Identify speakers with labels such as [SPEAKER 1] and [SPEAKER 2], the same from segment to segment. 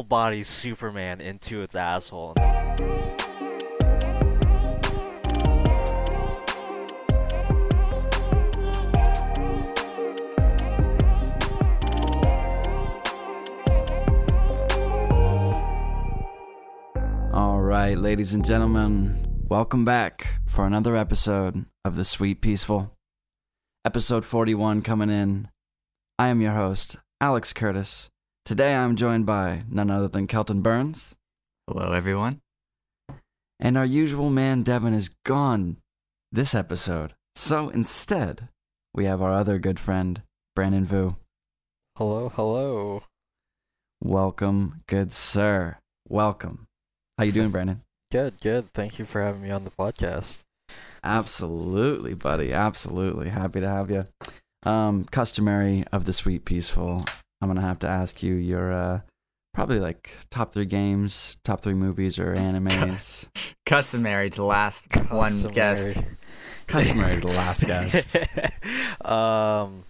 [SPEAKER 1] full body Superman into its asshole.
[SPEAKER 2] All right, ladies and gentlemen, welcome back for another episode of The Sweet Peaceful. Episode 41 coming in. I am your host, Alex Curtis. Today I'm joined by none other than Kelton Burns,
[SPEAKER 3] Hello, everyone.
[SPEAKER 2] and our usual man Devin is gone this episode. So instead, we have our other good friend, Brandon Vu.
[SPEAKER 1] Hello, hello.
[SPEAKER 2] Welcome, good sir. Welcome. How you doing, Brandon?
[SPEAKER 1] Good, good. Thank you for having me on the podcast.
[SPEAKER 2] Absolutely, buddy. Absolutely. Happy to have you. Um, customary of the sweet peaceful. I'm gonna have to ask you your uh probably like top three games, top three movies or animes.
[SPEAKER 3] Customary to last one guest.
[SPEAKER 1] Customary.
[SPEAKER 2] customary to the last guest.
[SPEAKER 1] um,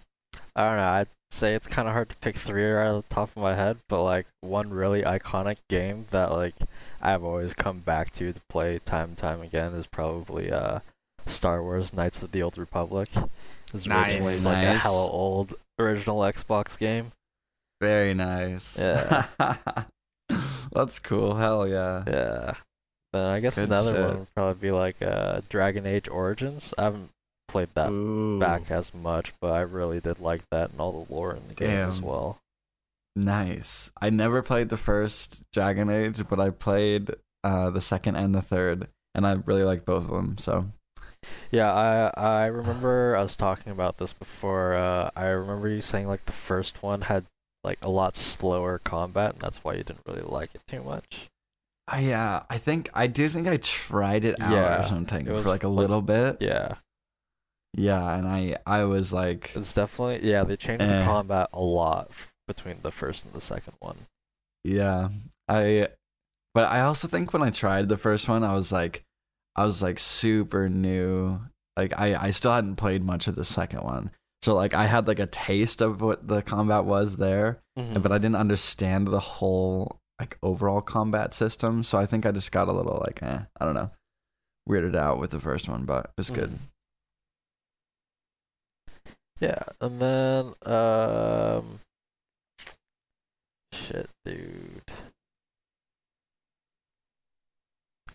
[SPEAKER 1] I don't know. I'd say it's kind of hard to pick three right off the top of my head, but like one really iconic game that like I've always come back to to play time and time again is probably uh Star Wars: Knights of the Old Republic. It's
[SPEAKER 3] Nice.
[SPEAKER 1] originally like a
[SPEAKER 2] Nice.
[SPEAKER 1] hella old original Xbox game.
[SPEAKER 2] Very nice.
[SPEAKER 1] Yeah.
[SPEAKER 2] That's cool. Hell yeah.
[SPEAKER 1] Yeah. Then I guess
[SPEAKER 2] Good
[SPEAKER 1] another
[SPEAKER 2] shit.
[SPEAKER 1] one would probably be like uh Dragon Age Origins. I haven't played that
[SPEAKER 3] Ooh.
[SPEAKER 1] back as much, but I really did like that and all the lore in the game as well.
[SPEAKER 2] Nice. I never played the first Dragon Age, but I played uh the second and the third, and I really like both of them. So
[SPEAKER 1] Yeah, I I remember I was talking about this before. Uh, I remember you saying like the first one had like a lot slower combat, and that's why you didn't really like it too much.
[SPEAKER 2] Uh, yeah, I think I do think I tried it out
[SPEAKER 1] Yeah,
[SPEAKER 2] or something
[SPEAKER 1] was
[SPEAKER 2] for like a little bit.
[SPEAKER 1] Yeah,
[SPEAKER 2] Yeah, and I I was like,
[SPEAKER 1] it's definitely yeah they changed
[SPEAKER 2] Eh.
[SPEAKER 1] the combat a lot between the first and the second one.
[SPEAKER 2] yeah, I. But I also think when I tried the first one, I was like, I was like super new. Like I I still hadn't played much of the second one, so like I had like a taste of what the combat was there,
[SPEAKER 1] Mhm.
[SPEAKER 2] but I didn't understand the whole like overall combat system. So I think I just got a little like, eh, I don't know, weirded out with the first one, but it was good.
[SPEAKER 1] Mhm. Yeah, and then um, shit, dude,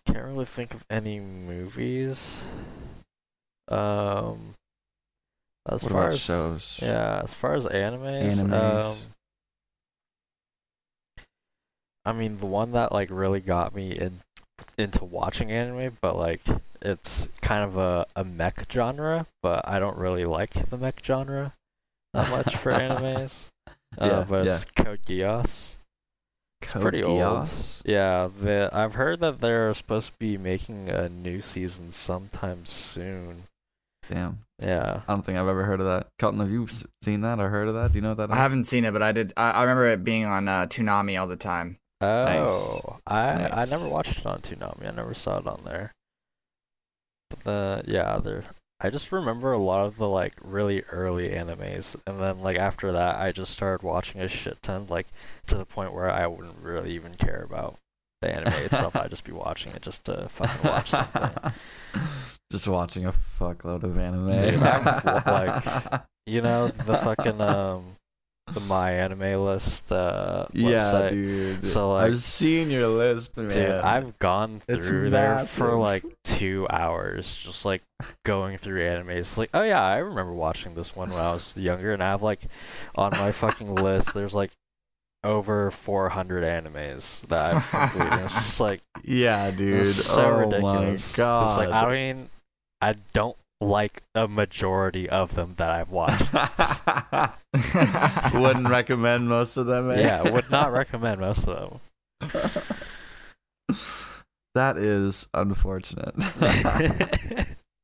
[SPEAKER 1] can't really think of any movies. Um, as
[SPEAKER 2] What
[SPEAKER 1] far
[SPEAKER 2] about
[SPEAKER 1] as
[SPEAKER 2] shows?
[SPEAKER 1] yeah, as far as animes,
[SPEAKER 2] Animes.
[SPEAKER 1] um, I mean the one that like really got me in into watching anime, but like it's kind of a, a mech genre, but I don't really like the mech genre that much for animes. Uh,
[SPEAKER 2] Yeah,
[SPEAKER 1] but
[SPEAKER 2] yeah.
[SPEAKER 1] it's Code Geass.
[SPEAKER 2] Code
[SPEAKER 1] pretty old.
[SPEAKER 2] Geass?
[SPEAKER 1] Yeah, the I've heard that they're supposed to be making a new season sometime soon.
[SPEAKER 2] Damn,
[SPEAKER 1] Yeah.
[SPEAKER 2] I don't think I've ever heard of that. Kelton, have you seen that or heard of that? Do you know what that?
[SPEAKER 3] I haven't seen it, but I did. I, I remember it being on uh, Toonami all the time.
[SPEAKER 1] Oh, I I never watched it on Toonami. I never saw it on there. But the yeah, there. I just remember a lot of the like really early animes, and then like after that, I just started watching a shit ton, like to the point where I wouldn't really even care about the anime itself. I'd just be watching it just to fucking watch something.
[SPEAKER 2] Just watching a fuckload of anime.
[SPEAKER 1] Yeah, like- You know the fucking um the my anime list uh
[SPEAKER 2] yeah,
[SPEAKER 1] website.
[SPEAKER 2] dude.
[SPEAKER 1] So, like-
[SPEAKER 2] I've seen your list, man.
[SPEAKER 1] Dude, I've gone through there for like two hours, just like going through animes. Like, oh yeah, I remember watching this one when I was younger, and I have like on my fucking list. There's like over 400 animes that I've completed. It's just like
[SPEAKER 2] yeah, dude.
[SPEAKER 1] so
[SPEAKER 2] oh
[SPEAKER 1] ridiculous.
[SPEAKER 2] my god.
[SPEAKER 1] It's like I mean, I don't like a majority of them that I've watched.
[SPEAKER 2] Wouldn't recommend most of them. Eh?
[SPEAKER 1] yeah, would not recommend most of them.
[SPEAKER 2] that is unfortunate.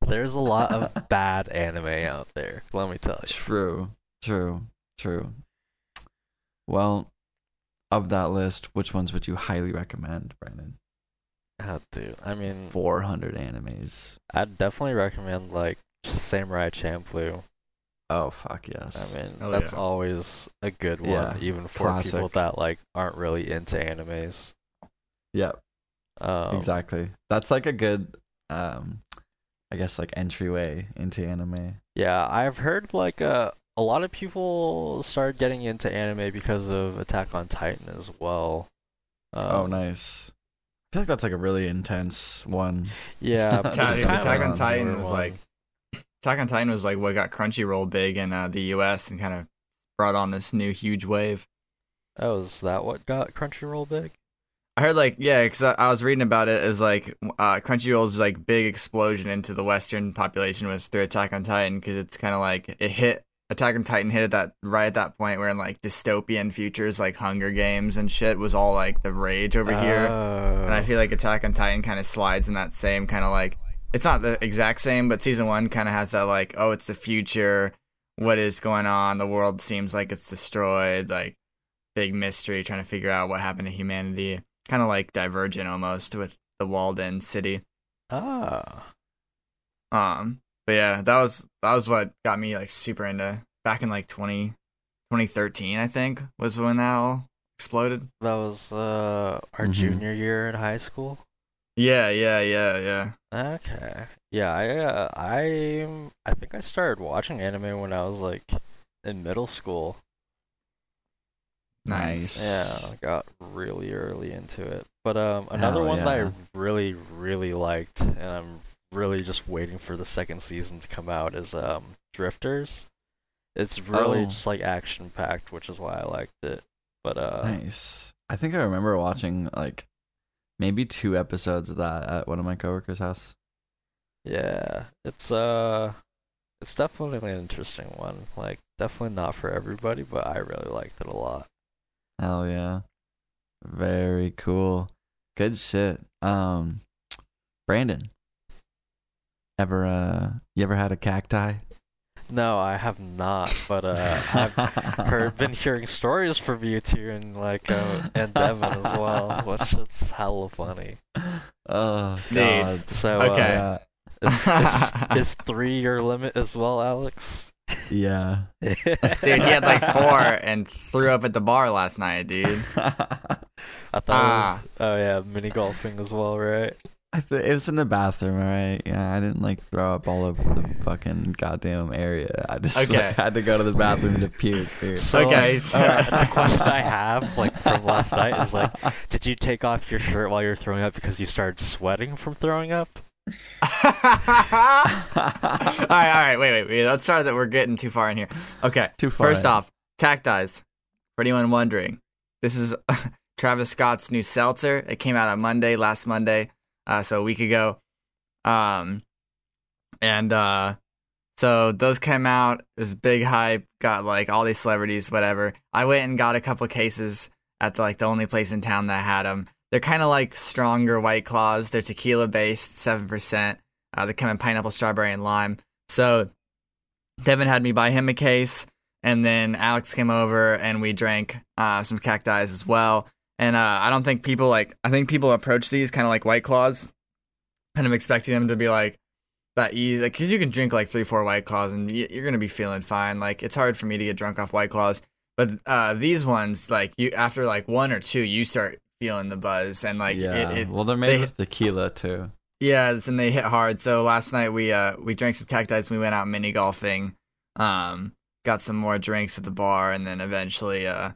[SPEAKER 1] There's a lot of bad anime out there. Let me tell you.
[SPEAKER 2] true, true, true. Well, of that list, which ones would you highly recommend, Brandon?
[SPEAKER 1] Oh, dude. I mean,
[SPEAKER 2] 400 animes.
[SPEAKER 1] I'd definitely recommend like Samurai Champloo.
[SPEAKER 2] Oh fuck yes.
[SPEAKER 1] I mean,
[SPEAKER 3] Oh,
[SPEAKER 1] that's
[SPEAKER 3] yeah.
[SPEAKER 1] always a good one,
[SPEAKER 2] Yeah,
[SPEAKER 1] even for people that like aren't really into animes.
[SPEAKER 2] Yep.
[SPEAKER 1] Um,
[SPEAKER 2] exactly. That's like a good, um, I guess like entryway into anime.
[SPEAKER 1] Yeah, I've heard like uh, a lot of people started getting into anime because of Attack on Titan as well. Um,
[SPEAKER 2] oh, nice. I feel like that's like a really intense one.
[SPEAKER 1] Yeah,
[SPEAKER 3] Attack- dude,
[SPEAKER 1] kinda
[SPEAKER 3] Attack
[SPEAKER 1] like
[SPEAKER 3] on Titan was
[SPEAKER 1] one.
[SPEAKER 3] like Attack on Titan was like what got Crunchyroll big in uh, the U.S. and kind of brought on this new huge wave.
[SPEAKER 1] Oh, is that what got Crunchyroll big?
[SPEAKER 3] I heard like yeah, because I, I was reading about it as like uh, Crunchyroll's like big explosion into the Western population was through Attack on Titan because it's kind of like it hit Attack on Titan hit at that right at that point where in like dystopian futures like Hunger Games and shit was all like the rage over here,
[SPEAKER 1] Oh.
[SPEAKER 3] and I feel like Attack on Titan kind of slides in that same kind of like it's not the exact same, but season one kind of has that like oh it's the future, what is going on? The world seems like it's destroyed, like big mystery trying to figure out what happened to humanity kind of like Divergent almost with the walled-in city.
[SPEAKER 1] ah.
[SPEAKER 3] Um, but yeah, that was that was what got me like super into back in like 20, 2013, I think was when that all exploded.
[SPEAKER 1] That was uh our
[SPEAKER 2] Mhm.
[SPEAKER 1] junior year in high school.
[SPEAKER 3] Yeah, yeah, yeah, yeah.
[SPEAKER 1] Okay. Yeah, I uh, I I think I started watching anime when I was like in middle school.
[SPEAKER 3] Nice.
[SPEAKER 1] Yeah, I got really early into it. But um, another
[SPEAKER 2] Hell
[SPEAKER 1] one that. I really, really liked, and I'm really just waiting for the second season to come out, is um, Drifters. It's really
[SPEAKER 2] Oh.
[SPEAKER 1] just like action packed, which is why I liked it. But uh,
[SPEAKER 2] Nice. I think I remember watching like maybe two episodes of that at one of my coworkers' house.
[SPEAKER 1] yeah, it's uh, it's definitely an interesting one. Like, definitely not for everybody, but I really liked it a lot.
[SPEAKER 2] Hell yeah. Very cool. Good shit. Um Brandon. Ever uh you ever had a cacti?
[SPEAKER 1] No, I have not, but uh, I've heard, been hearing stories from you two and like uh, and Devin as well, which is hella funny.
[SPEAKER 2] Oh
[SPEAKER 3] Dude.
[SPEAKER 2] god.
[SPEAKER 1] So
[SPEAKER 3] Okay.
[SPEAKER 1] uh, is, is, is three your limit as well, Alex?
[SPEAKER 2] yeah.
[SPEAKER 3] Dude, he had like four and threw up at the bar last night, dude.
[SPEAKER 1] I thought
[SPEAKER 3] Ah.
[SPEAKER 1] it was oh yeah, mini golfing as well, right?
[SPEAKER 2] I th- it was in the bathroom, alright? Yeah, I didn't like throw up all over the fucking goddamn area. I just
[SPEAKER 3] Okay.
[SPEAKER 2] like, had to go to the bathroom to puke, dude.
[SPEAKER 1] So,
[SPEAKER 3] Okay, so-
[SPEAKER 1] alright, the question I have, like from last night, is like, did you take off your shirt while you're throwing up because you started sweating from throwing up?
[SPEAKER 3] all right, all right, wait, wait, wait. Let's start that we're getting too far in here. Okay.
[SPEAKER 2] Too far
[SPEAKER 3] First
[SPEAKER 2] in.
[SPEAKER 3] off, cacti. For anyone wondering, this is Travis Scott's new seltzer. It came out on Monday, last Monday, uh, so a week ago. Um, and uh, so those came out. It was big hype. Got like all these celebrities, whatever. I went and got a couple cases at the, like the only place in town that had them. They're kind of like stronger White Claws. They're tequila based, seven percent. Uh, they come in pineapple, strawberry, and lime. So Devin had me buy him a case, and then Alex came over and we drank uh, some cacti as well. And uh, I don't think people like. I think people approach these kind of like White Claws, kind of expecting them to be like that easy. Like, cause you can drink like three, four White Claws and y- you're gonna be feeling fine. Like, it's hard for me to get drunk off White Claws, but uh, these ones, like you after like one or two, you start feeling the buzz and like
[SPEAKER 2] yeah.
[SPEAKER 3] it, it
[SPEAKER 2] well, they're made
[SPEAKER 3] they-
[SPEAKER 2] with tequila too.
[SPEAKER 3] yeah, and they hit hard. So last night we uh we drank some cacti and we went out mini golfing. Um, got some more drinks at the bar, and then eventually uh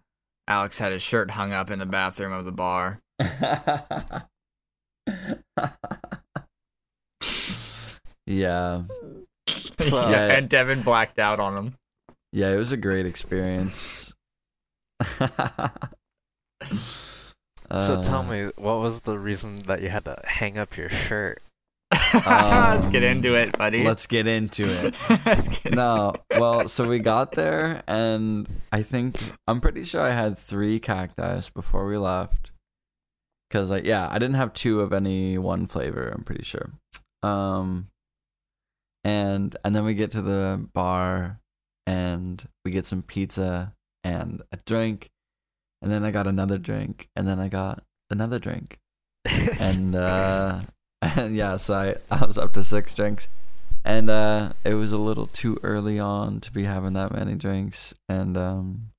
[SPEAKER 3] Alex had his shirt hung up in the bathroom of the bar.
[SPEAKER 2] yeah.
[SPEAKER 1] So-
[SPEAKER 3] yeah, and Devin blacked out on him.
[SPEAKER 2] Yeah, it was a great experience.
[SPEAKER 1] So
[SPEAKER 2] Uh,
[SPEAKER 1] tell me, what was the reason that you had to hang up your shirt?
[SPEAKER 3] Let's get into it, buddy.
[SPEAKER 2] Um, Let's get into it.
[SPEAKER 3] Get
[SPEAKER 2] no, well, so we got there, and I think I'm pretty sure I had three cacti before we left. Cause like, yeah, I didn't have two of any one flavor. I'm pretty sure. Um, and and then we get to the bar, and we get some pizza and a drink, and then I got another drink, and then I got another drink, and uh, and yeah, so I I was up to six drinks, and uh, it was a little too early on to be having that many drinks, and um,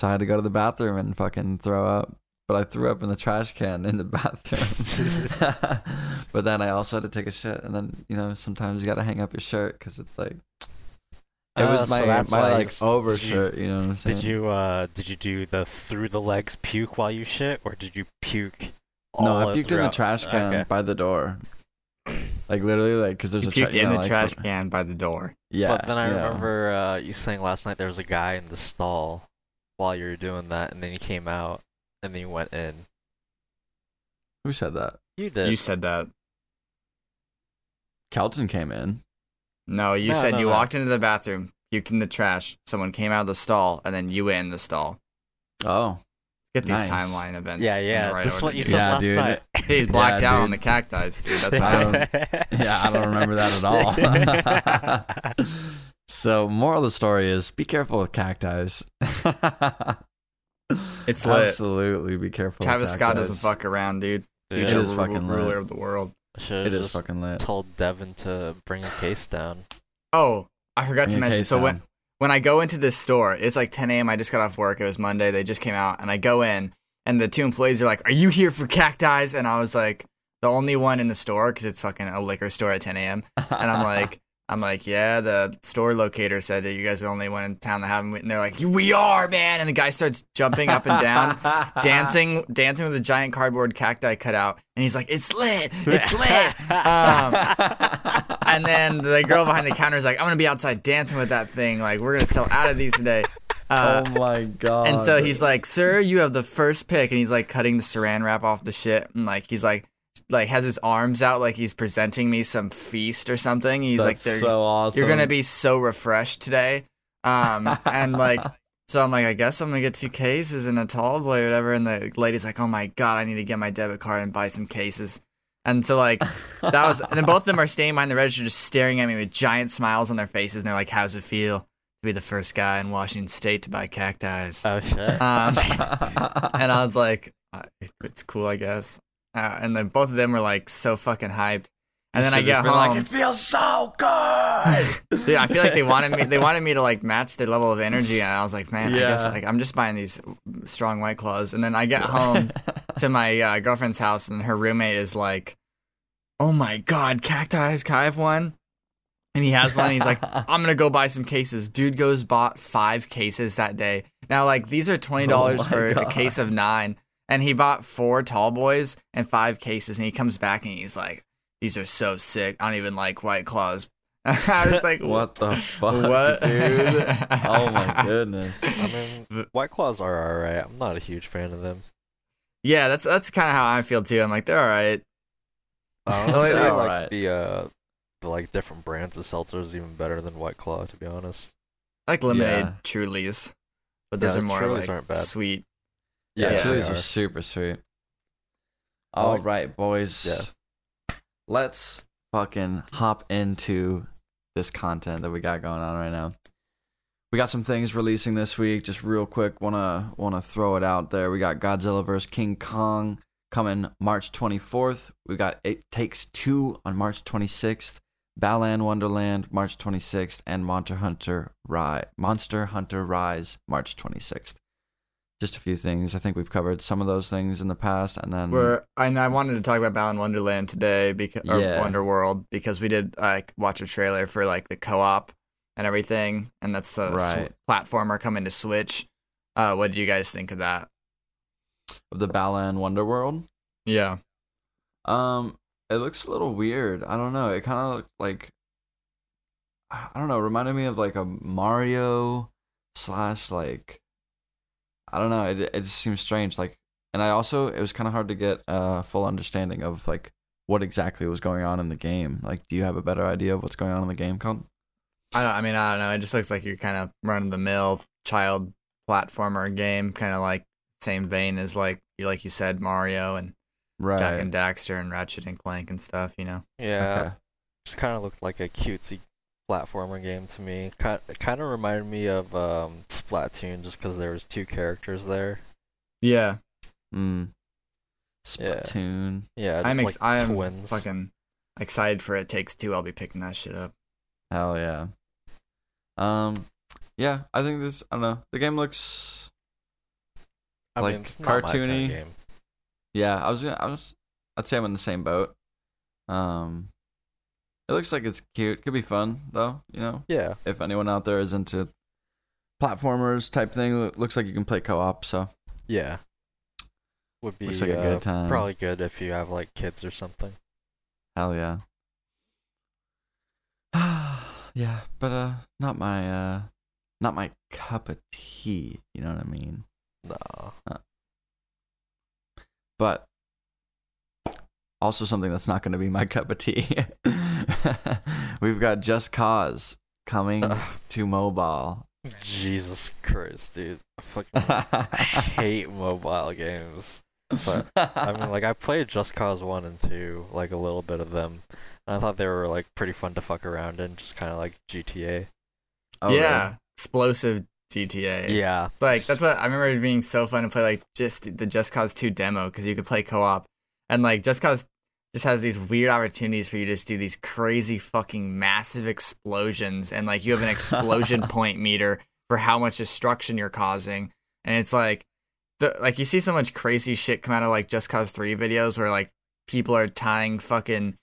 [SPEAKER 2] so I had to go to the bathroom and fucking throw up. But I threw up in the trash can in the bathroom. but then I also had to take a shit, and then you know sometimes you got to hang up your shirt because it's like it
[SPEAKER 1] Uh,
[SPEAKER 2] was
[SPEAKER 1] so
[SPEAKER 2] my
[SPEAKER 1] that's
[SPEAKER 2] my like
[SPEAKER 1] s-
[SPEAKER 2] over
[SPEAKER 1] you-
[SPEAKER 2] You know what I'm saying?
[SPEAKER 1] Did you uh did you do the through the legs puke while you shit, or did you puke?
[SPEAKER 2] No, I puked in the trash can
[SPEAKER 1] Okay.
[SPEAKER 2] by the door. Like literally, like because there's
[SPEAKER 3] You
[SPEAKER 2] a tra-
[SPEAKER 3] puked
[SPEAKER 2] you
[SPEAKER 3] in
[SPEAKER 2] know,
[SPEAKER 3] the
[SPEAKER 2] like,
[SPEAKER 3] trash can by the door.
[SPEAKER 2] Yeah,
[SPEAKER 1] but then I
[SPEAKER 2] yeah.
[SPEAKER 1] remember uh, you saying last night there was a guy in the stall while you were doing that, and then he came out, and then you went in.
[SPEAKER 2] Who said that?
[SPEAKER 1] You did.
[SPEAKER 3] You said that.
[SPEAKER 2] Kelton came in.
[SPEAKER 3] No, you
[SPEAKER 1] No,
[SPEAKER 3] said
[SPEAKER 1] no,
[SPEAKER 3] you
[SPEAKER 1] no.
[SPEAKER 3] walked into the bathroom, puked in the trash. Someone came out of the stall, and then you went in the stall.
[SPEAKER 2] Oh,
[SPEAKER 3] Get these
[SPEAKER 2] Nice.
[SPEAKER 3] timeline events.
[SPEAKER 1] yeah,
[SPEAKER 3] in the
[SPEAKER 1] yeah.
[SPEAKER 3] right
[SPEAKER 1] this is what you
[SPEAKER 3] dude.
[SPEAKER 1] said
[SPEAKER 2] Yeah,
[SPEAKER 1] last
[SPEAKER 2] dude.
[SPEAKER 1] night.
[SPEAKER 3] He's blacked
[SPEAKER 2] Yeah,
[SPEAKER 3] out on the cacti, dude. That's
[SPEAKER 2] I
[SPEAKER 3] why.
[SPEAKER 2] don't- yeah, I don't remember that at all. so, moral of the story is be careful with cacti.
[SPEAKER 3] It's lit.
[SPEAKER 2] Absolutely, be careful.
[SPEAKER 3] Travis
[SPEAKER 2] with
[SPEAKER 3] Scott
[SPEAKER 2] cacti.
[SPEAKER 3] doesn't fuck around, dude.
[SPEAKER 1] Dude,
[SPEAKER 2] It
[SPEAKER 3] Future
[SPEAKER 2] is
[SPEAKER 3] ru-
[SPEAKER 2] fucking lit.
[SPEAKER 3] ruler of the world.
[SPEAKER 2] It is fucking lit.
[SPEAKER 1] told Devin to bring a case down.
[SPEAKER 3] Oh, I forgot to
[SPEAKER 2] Bring your
[SPEAKER 3] mention. So
[SPEAKER 2] down.
[SPEAKER 3] when I go into this store, it's like 10 a.m. I just got off work. It was Monday. They just came out, and I go in, and the two employees are like, "Are you here for cacti's?" And I was like, the only one in the store because it's fucking a liquor store at 10 a.m. And I'm like, I'm like, yeah, the store locator said that you guys are the only one in town that have them. And they're like, we are, man. And the guy starts jumping up and down, dancing, dancing with a giant cardboard cacti cutout. And he's like, it's lit, it's lit. Um, and then the girl behind the counter is like, I'm gonna be outside dancing with that thing. Like, we're gonna sell out of these today. Uh,
[SPEAKER 2] oh my god!
[SPEAKER 3] and so he's like, "Sir, you have the first pick," and he's like cutting the saran wrap off the shit, and like he's like, like has his arms out like he's presenting me some feast or something. He's like, "They're-
[SPEAKER 2] so awesome.
[SPEAKER 3] "You're gonna be so refreshed today," um, and like. So I'm like, I guess I'm gonna get two cases and a tall boy, or whatever. And the lady's like, Oh my god, I need to get my debit card and buy some cases. And so like that was, and then both of them are standing behind the register, just staring at me with giant smiles on their faces, and they're like, "How's it feel to be the first guy in Washington State to buy cacti.
[SPEAKER 1] Oh shit.
[SPEAKER 3] Um, and I was like, "It's cool, I guess." Uh, and then both of them were like so fucking hyped. And then I get home.
[SPEAKER 2] Like, it feels so good.
[SPEAKER 3] yeah, I feel like they wanted me. They wanted me to like match their level of energy, and I was like, man, I guess like I'm just buying these strong white claws. And then I get home to my uh, girlfriend's house, and her roommate is like, "Oh my god, cacti! Can I have one?" And he has one. He's like, "I'm gonna go buy some cases." Dude goes bought five cases that day. Now, like these are twenty dollars
[SPEAKER 2] Oh
[SPEAKER 3] for a case of nine, and he bought four tall boys and five cases. And he comes back and he's like, "These are so sick. I don't even like white claws." I was like,
[SPEAKER 2] what the fuck,
[SPEAKER 3] What?
[SPEAKER 2] dude? Oh my goodness.
[SPEAKER 1] I mean, White Claws are alright. I'm not a huge fan of them.
[SPEAKER 3] Yeah, that's that's kind of how I feel too. I'm like, they're all right.
[SPEAKER 1] Honestly,
[SPEAKER 3] they're
[SPEAKER 1] like
[SPEAKER 2] alright.
[SPEAKER 1] the uh, the like different brands of seltzers even better than White Claw, to be honest.
[SPEAKER 3] I like lemonade
[SPEAKER 2] Yeah.
[SPEAKER 3] Trulies, but those
[SPEAKER 1] Yeah,
[SPEAKER 3] are more
[SPEAKER 1] Trulies
[SPEAKER 3] like
[SPEAKER 1] aren't bad.
[SPEAKER 3] sweet.
[SPEAKER 2] Yeah,
[SPEAKER 3] Yeah.
[SPEAKER 2] chilies are
[SPEAKER 1] are.
[SPEAKER 2] super sweet. All
[SPEAKER 1] like-
[SPEAKER 2] right, boys.
[SPEAKER 1] Yeah.
[SPEAKER 2] Let's fucking hop into this content that we got going on right now. We got some things releasing this week. Just real quick, wanna wanna throw it out there. We got Godzilla vs King Kong coming March 24th. We got It Takes Two on March 26th. Balan Wonderland March 26th, and Monster Hunter Rise, Monster Hunter Rise March 26th. Just a few things. I think we've covered some of those things in the past, and then
[SPEAKER 3] We're and I wanted to talk about Balan Wonderland today because or
[SPEAKER 2] Yeah.
[SPEAKER 3] Wonderworld because we did like watch a trailer for like the co-op and everything, and that's the
[SPEAKER 2] Right.
[SPEAKER 3] sw- platformer coming to Switch. Uh, what did you guys think of that?
[SPEAKER 2] of the Balan Wonderworld.
[SPEAKER 3] Yeah,
[SPEAKER 2] Um, it looks a little weird. I don't know. It kind of looked like I don't know. Reminded me of like a Mario slash like I don't know. It it just seems strange. Like, and I also it was kind of hard to get a full understanding of like what exactly was going on in the game. Like, do you have a better idea of what's going on in the game, Colin?
[SPEAKER 3] I don't, I mean I don't know. It just looks like you're kind of run of the mill child platformer game, kind of like same vein as like you like you said Mario and
[SPEAKER 2] Right.
[SPEAKER 3] Jak and Daxter and Ratchet and Clank and stuff. You know.
[SPEAKER 1] Yeah,
[SPEAKER 2] Okay.
[SPEAKER 1] just kind of looked like a cutesy platformer game to me. Kind kind of reminded me of um, Splatoon, just because there was two characters there.
[SPEAKER 3] Yeah,
[SPEAKER 2] Mm. Splatoon.
[SPEAKER 1] Yeah, just
[SPEAKER 3] I'm ex-
[SPEAKER 1] like
[SPEAKER 3] I am
[SPEAKER 1] twins.
[SPEAKER 3] fucking excited for it. Takes two. I'll be picking that shit up.
[SPEAKER 2] Hell yeah. Um, yeah, I think this. I don't know. The game looks.
[SPEAKER 1] I
[SPEAKER 2] Like,
[SPEAKER 1] mean, it's not my kind of
[SPEAKER 2] cartoony. Yeah, I was. gonna- I was. I'd say I'm in the same boat. Um, it looks like it's cute. Could be fun though. You know,
[SPEAKER 1] Yeah,
[SPEAKER 2] if anyone out there is into platformers type thing, lo- looks like you can play co-op. So
[SPEAKER 1] yeah. Would be
[SPEAKER 2] Looks like a
[SPEAKER 1] uh,
[SPEAKER 2] good time.
[SPEAKER 1] probably good if you have like kids or something.
[SPEAKER 2] hell yeah. yeah, but uh, not my uh, not my cup of tea. You know what I mean?
[SPEAKER 1] No.
[SPEAKER 2] but also something that's not going to be my cup of tea. We've got Just Cause coming
[SPEAKER 1] Ugh.
[SPEAKER 2] to mobile.
[SPEAKER 1] Jesus Christ, dude. I fucking hate mobile games. But I mean, like I played Just Cause one and two, like a little bit of them. And I thought they were like pretty fun to fuck around in, just kind of like GTA.
[SPEAKER 2] Oh,
[SPEAKER 3] yeah, explosive GTA.
[SPEAKER 1] Yeah,
[SPEAKER 3] It's like that's what I remember it being so fun to play like just the Just Cause 2 demo because you could play co-op and like Just Cause just has these weird opportunities for you to just do these crazy fucking massive explosions and like you have an explosion point meter for how much destruction you're causing and it's like the, like you see so much crazy shit come out of like Just Cause 3 videos where like people are tying fucking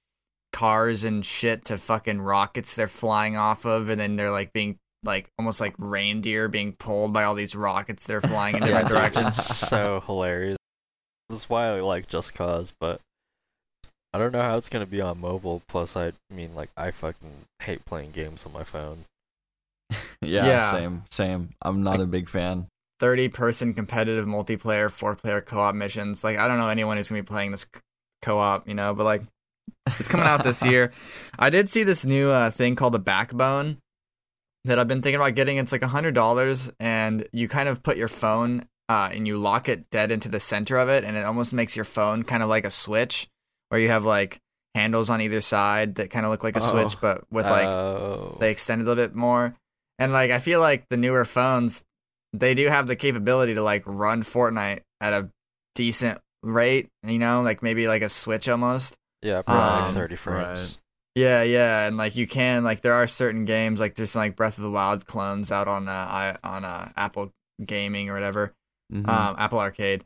[SPEAKER 3] cars and shit to fucking rockets they're flying off of and then they're like being like almost like reindeer being pulled by all these rockets that are flying in different directions.
[SPEAKER 1] so hilarious. That's why I like Just Cause, but I don't know how it's gonna be on mobile. Plus, I mean, like I fucking hate playing games on my phone.
[SPEAKER 2] yeah,
[SPEAKER 3] Yeah.
[SPEAKER 2] same, same. I'm not a big fan.
[SPEAKER 3] 30 person competitive multiplayer, four player co op missions. Like, I don't know anyone who's going to be playing this co op, you know, but like, it's coming out this year. I did see this new uh, thing called the backbone that I've been thinking about getting. It's like a $100, and you kind of put your phone uh, and you lock it dead into the center of it, and it almost makes your phone kind of like a switch where you have like handles on either side that kind of look like a
[SPEAKER 2] Oh.
[SPEAKER 3] switch, but with like
[SPEAKER 1] oh,
[SPEAKER 3] they extend a little bit more. And like I feel like the newer phones, they do have the capability to like run Fortnite at a decent rate, you know, like maybe like a Switch almost.
[SPEAKER 1] yeah, probably
[SPEAKER 3] um,
[SPEAKER 1] 30 frames.
[SPEAKER 2] right.
[SPEAKER 3] Yeah, yeah, and like you can like there are certain games like there's some like Breath of the Wild clones out on uh I, on uh Apple Gaming or whatever,
[SPEAKER 2] Mhm.
[SPEAKER 3] um Apple Arcade.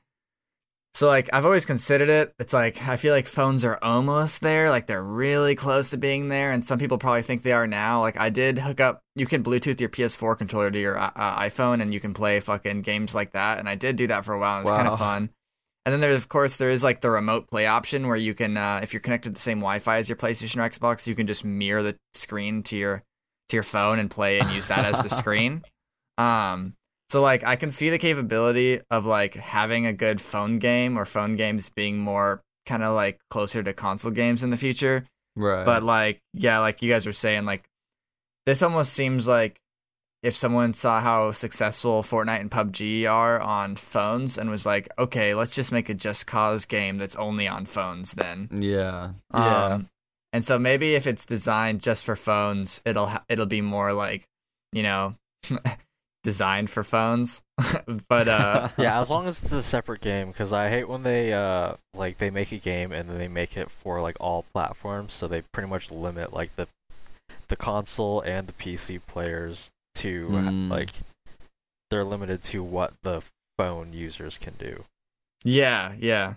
[SPEAKER 3] So like I've always considered it. It's like I feel like phones are almost there, like they're really close to being there, and some people probably think they are now. Like I did hook up, you can Bluetooth your PS4 controller to your uh, uh, iPhone, and you can play fucking games like that. And I did do that for a while. and It's kind
[SPEAKER 2] Wow.
[SPEAKER 3] of fun. And then there's of course there is like the remote play option where you can, uh, if you're connected to the same Wi-Fi as your PlayStation or Xbox, you can just mirror the screen to your to your phone and play and use that as the screen. Um, so like I can see the capability of like having a good phone game or phone games being more kind of like closer to console games in the future.
[SPEAKER 2] right.
[SPEAKER 3] But like yeah, like you guys were saying, like this almost seems like if someone saw how successful Fortnite and PUBG are on phones and was like, okay, let's just make a Just Cause game that's only on phones then.
[SPEAKER 2] yeah,
[SPEAKER 1] Yeah.
[SPEAKER 3] Um, and so maybe if it's designed just for phones, it'll ha- it'll be more like, you know, designed for phones. but uh
[SPEAKER 1] yeah, as long as it's a separate game, because I hate when they uh like they make a game and then they make it for like all platforms, so they pretty much limit like the the console and the PC players to
[SPEAKER 2] Mm.
[SPEAKER 1] like they're limited to what the phone users can do.
[SPEAKER 3] yeah, yeah.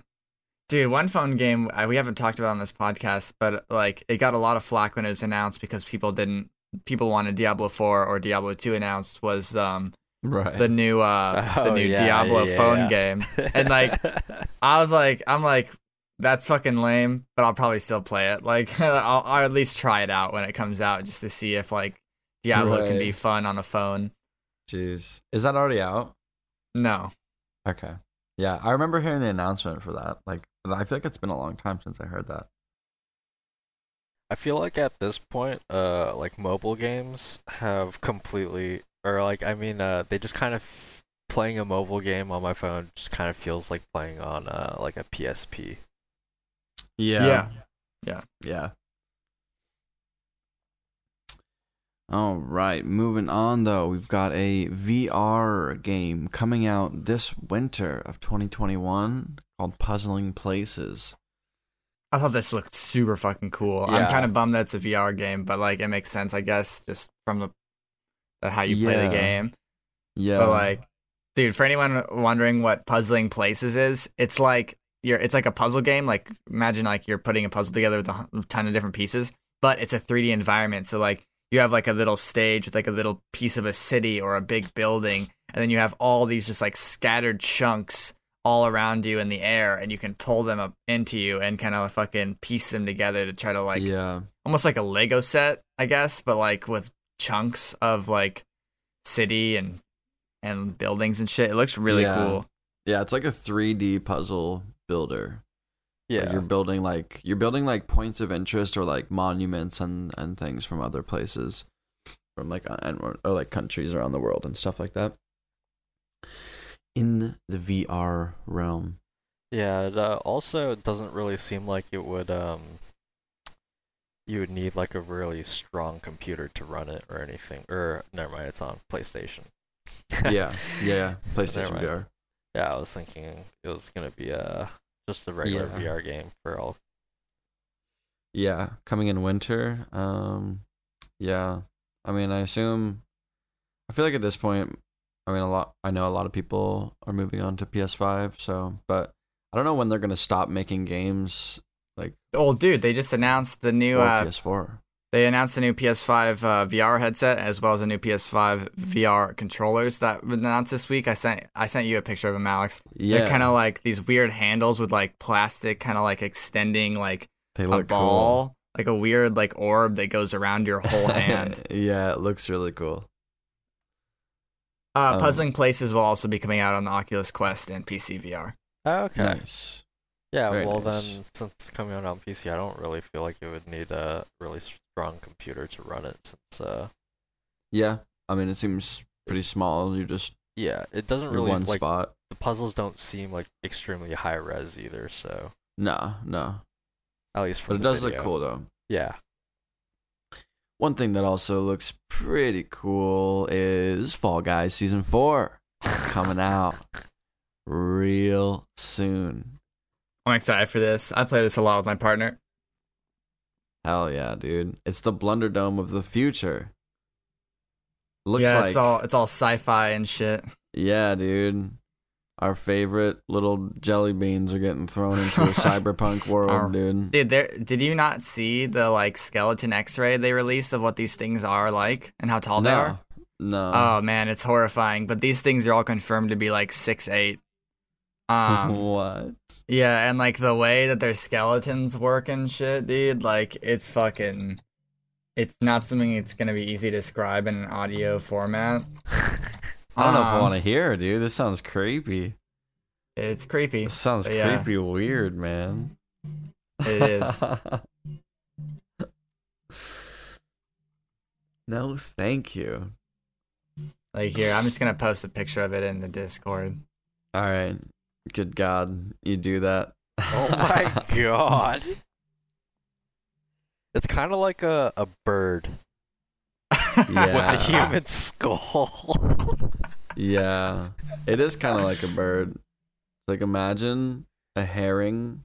[SPEAKER 3] Dude, one phone game uh, we haven't talked about on this podcast, but like it got a lot of flack when it was announced because people didn't people wanted Diablo 4 or Diablo 2 announced was um
[SPEAKER 2] right.
[SPEAKER 3] the new uh the
[SPEAKER 1] Oh,
[SPEAKER 3] new
[SPEAKER 1] yeah,
[SPEAKER 3] Diablo
[SPEAKER 1] yeah,
[SPEAKER 3] phone
[SPEAKER 1] yeah.
[SPEAKER 3] game. And like I was like, I'm like, that's fucking lame, but I'll probably still play it. Like, I'll, I'll at least try it out when it comes out just to see if like Diablo can be fun on a phone.
[SPEAKER 2] Jeez, is that already out?
[SPEAKER 3] No,
[SPEAKER 2] Okay. Yeah, I remember hearing the announcement for that. Like, I feel like it's been a long time since I heard that.
[SPEAKER 1] I feel like at this point, uh, like mobile games have completely, or like I mean, uh, they just kind of playing a mobile game on my phone just kind of feels like playing on uh like a PSP.
[SPEAKER 2] Yeah.
[SPEAKER 3] Yeah.
[SPEAKER 2] Yeah. Yeah. All right, moving on though, we've got a VR game coming out this winter of 2021 called Puzzling Places.
[SPEAKER 3] I thought this looked super fucking cool.
[SPEAKER 1] Yeah.
[SPEAKER 3] I'm kind of bummed that it's a VR game, but like it makes sense, I guess, just from the, the how you play the game.
[SPEAKER 2] Yeah.
[SPEAKER 3] But like, dude, for anyone wondering what puzzling places is, it's like you're it's like a puzzle game. Like imagine like you're putting a puzzle together with a ton of different pieces, but it's a 3D environment. So like you have like a little stage with like a little piece of a city or a big building, and then you have all these just like scattered chunks all around you in the air, and you can pull them up into you and kind of fucking piece them together to try to like
[SPEAKER 2] yeah.
[SPEAKER 3] almost like a Lego set, I guess, but like with chunks of like city and and buildings and shit. It looks really
[SPEAKER 2] Yeah.
[SPEAKER 3] cool.
[SPEAKER 2] Yeah, it's like a 3D puzzle builder. Like,
[SPEAKER 1] Yeah.
[SPEAKER 2] you're building like you're building like points of interest or like monuments and and things from other places from like uh, and or, or like countries around the world and stuff like that. In the VR realm.
[SPEAKER 1] Yeah, it uh, also doesn't really seem like it would um you would need like a really strong computer to run it or anything. Or never mind, it's on PlayStation.
[SPEAKER 2] Yeah, yeah, yeah. PlayStation. VR.
[SPEAKER 1] Yeah, I was thinking it was gonna be uh just a regular
[SPEAKER 2] Yeah.
[SPEAKER 1] VR game for all.
[SPEAKER 2] Yeah, coming in winter. Um, yeah. I mean, I assume. I feel like at this point, I mean, a lot. I know a lot of people are moving on to PS5. So, but I don't know when they're gonna stop making games like
[SPEAKER 3] Oh, dude, they just announced the new. Uh,
[SPEAKER 2] PS4.
[SPEAKER 3] they announced the new PS5 uh, VR headset as well as the new PS5 VR controllers that were announced this week. I sent I sent you a picture of them, Alex.
[SPEAKER 2] Yeah,
[SPEAKER 3] They're kind of like these weird handles with like plastic, kind of like extending like
[SPEAKER 2] they
[SPEAKER 3] a ball, like a weird like orb that goes around your whole hand.
[SPEAKER 2] yeah, it looks really cool.
[SPEAKER 3] Uh,
[SPEAKER 2] Um,
[SPEAKER 3] Puzzling Places will also be coming out on the Oculus Quest and PC VR.
[SPEAKER 1] Oh, okay.
[SPEAKER 2] Nice.
[SPEAKER 1] Yeah,
[SPEAKER 2] Very
[SPEAKER 1] well
[SPEAKER 2] nice.
[SPEAKER 1] then, since it's coming out on PC, I don't really feel like you would need a really strong computer to run it. Since, uh,
[SPEAKER 2] Yeah, I mean, it seems pretty small. You just
[SPEAKER 1] yeah, it doesn't really
[SPEAKER 2] one
[SPEAKER 1] like
[SPEAKER 2] spot.
[SPEAKER 1] the puzzles don't seem like extremely high res either. So
[SPEAKER 2] No, no,
[SPEAKER 1] at least
[SPEAKER 2] but
[SPEAKER 1] from
[SPEAKER 2] it does
[SPEAKER 1] video.
[SPEAKER 2] look cool though.
[SPEAKER 1] Yeah,
[SPEAKER 2] One thing that also looks pretty cool is Fall Guys season four coming out real soon.
[SPEAKER 3] I'm excited for this. I play this a lot with my partner.
[SPEAKER 2] Hell yeah, dude! It's the Blunderdome of the future. Looks
[SPEAKER 3] yeah,
[SPEAKER 2] like
[SPEAKER 3] it's all it's all sci-fi and shit.
[SPEAKER 2] yeah, dude. Our favorite little jelly beans are getting thrown into a cyberpunk world,
[SPEAKER 3] Our-
[SPEAKER 2] dude.
[SPEAKER 3] Dude, there did you not see the like skeleton X-ray they released of what these things are like and how tall they are?
[SPEAKER 2] no, no.
[SPEAKER 3] Oh man, it's horrifying. But these things are all confirmed to be like six eight. Um,
[SPEAKER 2] what?
[SPEAKER 3] yeah, and like the way that their skeletons work and shit, dude, like it's fucking. It's not something that's gonna be easy to describe in an audio format.
[SPEAKER 2] I don't know if I
[SPEAKER 3] Um,
[SPEAKER 2] want to hear, dude. This sounds creepy.
[SPEAKER 3] It's creepy.
[SPEAKER 2] This sounds
[SPEAKER 3] yeah.
[SPEAKER 2] creepy, weird, man.
[SPEAKER 3] It is.
[SPEAKER 2] no, thank you.
[SPEAKER 3] Like here, I'm just gonna post a picture of it in the Discord.
[SPEAKER 2] All right. Good God, you do that.
[SPEAKER 1] oh my god, it's kind of like a a bird
[SPEAKER 2] Yeah.
[SPEAKER 1] with a human skull.
[SPEAKER 2] Yeah, it is kind of like a bird. Like imagine a herring.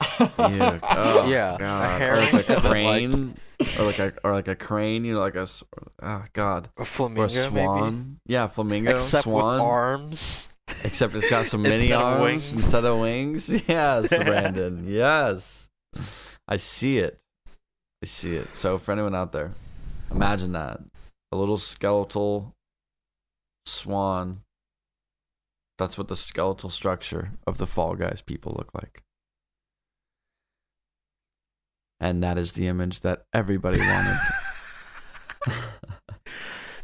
[SPEAKER 2] Oh,
[SPEAKER 1] Yeah, a herring
[SPEAKER 2] or like a
[SPEAKER 1] then, like-
[SPEAKER 2] crane, or like a or like a crane. You know, like a s- oh God,
[SPEAKER 1] a flamingo, or
[SPEAKER 2] a swan. Yeah,
[SPEAKER 1] maybe.
[SPEAKER 2] flamingo,
[SPEAKER 1] Except
[SPEAKER 2] swan.
[SPEAKER 1] with arms.
[SPEAKER 2] Except it's got some mini
[SPEAKER 1] Instead of
[SPEAKER 2] arms
[SPEAKER 1] wings.
[SPEAKER 2] instead of wings. Yes, Brandon. yes. I see it. I see it. So for anyone out there, imagine that. A little skeletal swan. That's what the skeletal structure of the Fall Guys people look like. And that is the image that everybody wanted.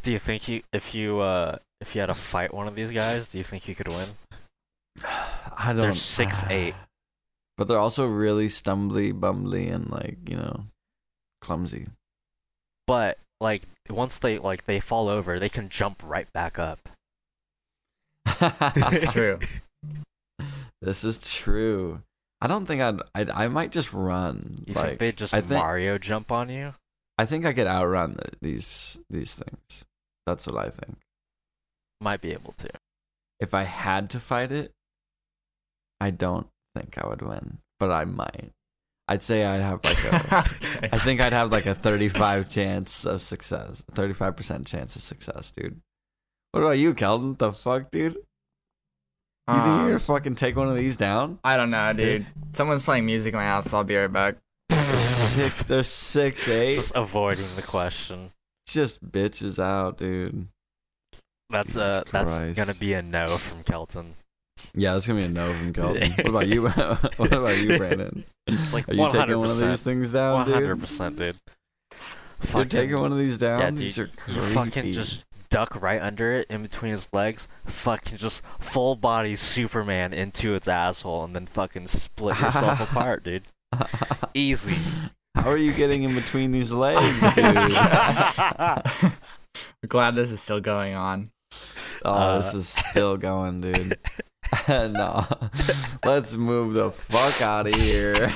[SPEAKER 1] Do you think you, if you, uh, if you had to fight one of these guys, do you think you could win?
[SPEAKER 2] I don't
[SPEAKER 1] They're 6'8".
[SPEAKER 2] But they're also really stumbly, bumbly, and like, you know, clumsy.
[SPEAKER 1] But like once they like they fall over, they can jump right back up.
[SPEAKER 3] That's true.
[SPEAKER 2] This is true. I don't think I'd, I'd I might just run.
[SPEAKER 1] You
[SPEAKER 2] like
[SPEAKER 1] think they just
[SPEAKER 2] I think
[SPEAKER 1] Mario jump on you?
[SPEAKER 2] I think I could outrun the, these these things. That's what I think.
[SPEAKER 1] Might be able to.
[SPEAKER 2] If I had to fight it, I don't think I would win. but I might. I'd say I'd have like a.
[SPEAKER 3] okay.
[SPEAKER 2] I think I'd have like a 35 chance of success. 35% chance of success, dude. What about you, Kelton? The fuck, dude? You think you're gonna
[SPEAKER 3] Um,
[SPEAKER 2] fucking take one of these down?
[SPEAKER 3] I don't know, dude. Someone's playing music in my house, so I'll be right back.
[SPEAKER 2] They're six. They're six eight.
[SPEAKER 1] Just avoiding the question.
[SPEAKER 2] Just bitches out, dude.
[SPEAKER 1] That's
[SPEAKER 2] Jesus
[SPEAKER 1] uh that's
[SPEAKER 2] Christ.
[SPEAKER 1] gonna be a no from Kelton.
[SPEAKER 2] Yeah, that's gonna be a no from Kelton. what about you? what about you, Brandon?
[SPEAKER 1] Like
[SPEAKER 2] Are you taking one of these things down,
[SPEAKER 1] One hundred
[SPEAKER 2] dude?
[SPEAKER 1] percent, dude.
[SPEAKER 2] You're
[SPEAKER 1] Fucking-
[SPEAKER 2] taking one of these down.
[SPEAKER 1] Yeah,
[SPEAKER 2] these
[SPEAKER 1] dude,
[SPEAKER 2] are creepy.
[SPEAKER 1] You fucking just duck right under it, in between his legs, fucking just full body Superman into its asshole, and then fucking split yourself apart, dude. Easy.
[SPEAKER 2] How are you getting in between these legs, dude?
[SPEAKER 3] I'm glad this is still going on.
[SPEAKER 2] Oh, this
[SPEAKER 1] Uh,
[SPEAKER 2] is still going, dude. no, let's move the fuck out of here.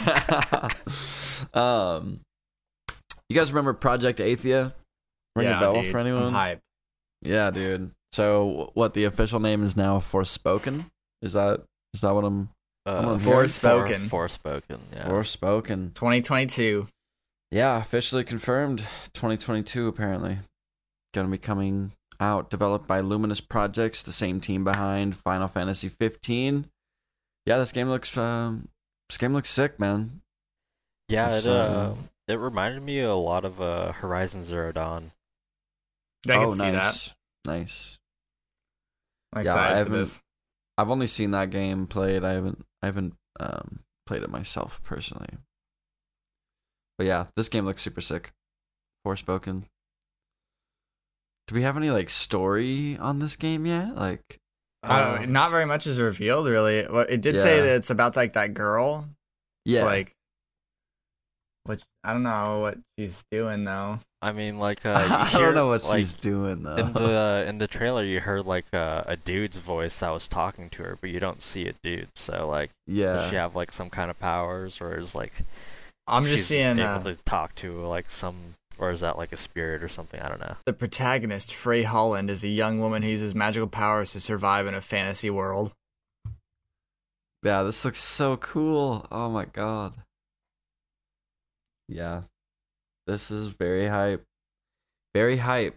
[SPEAKER 2] um, you guys remember Project Athia? Ring
[SPEAKER 3] yeah,
[SPEAKER 2] a bell
[SPEAKER 3] dude,
[SPEAKER 2] for
[SPEAKER 3] I'm
[SPEAKER 2] anyone?
[SPEAKER 3] hyped.
[SPEAKER 2] Yeah, dude. So, what the official name is now? Forspoken. Is that is that what I'm?
[SPEAKER 1] Uh,
[SPEAKER 2] on
[SPEAKER 1] for-
[SPEAKER 3] Forspoken.
[SPEAKER 1] Forspoken, yeah.
[SPEAKER 2] Forspoken.
[SPEAKER 3] 2022.
[SPEAKER 2] Yeah, officially confirmed. 2022 apparently. Going to be coming out. Developed by Luminous Projects, the same team behind Final Fantasy 15. Yeah, this game looks um, this game looks sick, man.
[SPEAKER 1] yeah,
[SPEAKER 2] It's,
[SPEAKER 1] it uh,
[SPEAKER 2] uh,
[SPEAKER 1] it reminded me a lot of uh Horizon Zero Dawn.
[SPEAKER 3] I can
[SPEAKER 2] oh,
[SPEAKER 3] see that.
[SPEAKER 2] nice, nice.
[SPEAKER 3] I'm
[SPEAKER 2] yeah, I haven't,
[SPEAKER 3] this.
[SPEAKER 2] I've only seen that game played. I haven't I haven't um, played it myself personally. But yeah, this game looks super sick. Forspoken. Do we have any like story on this game yet? Like,
[SPEAKER 3] I
[SPEAKER 1] Uh,
[SPEAKER 3] don't, very much is revealed, really. Well, it did say that it's about like that girl.
[SPEAKER 2] yeah,
[SPEAKER 3] It's like, which I don't know what she's doing though.
[SPEAKER 1] I mean, like, uh, you
[SPEAKER 2] I don't know what
[SPEAKER 1] like,
[SPEAKER 2] she's doing though.
[SPEAKER 1] in the uh, in the trailer. You heard like uh, a dude's voice that was talking to her, but you don't see a dude. So like, yeah, does she have like some kind of powers, or is like
[SPEAKER 3] I'm just
[SPEAKER 1] she's
[SPEAKER 3] seeing
[SPEAKER 1] able
[SPEAKER 3] uh,
[SPEAKER 1] to talk to like some, or is that like a spirit or something? I don't know.
[SPEAKER 3] the protagonist, Frey Holland, is a young woman who uses magical powers to survive in a fantasy world.
[SPEAKER 2] yeah. This looks so cool. Oh my god. Yeah, this is very hype. Very hype.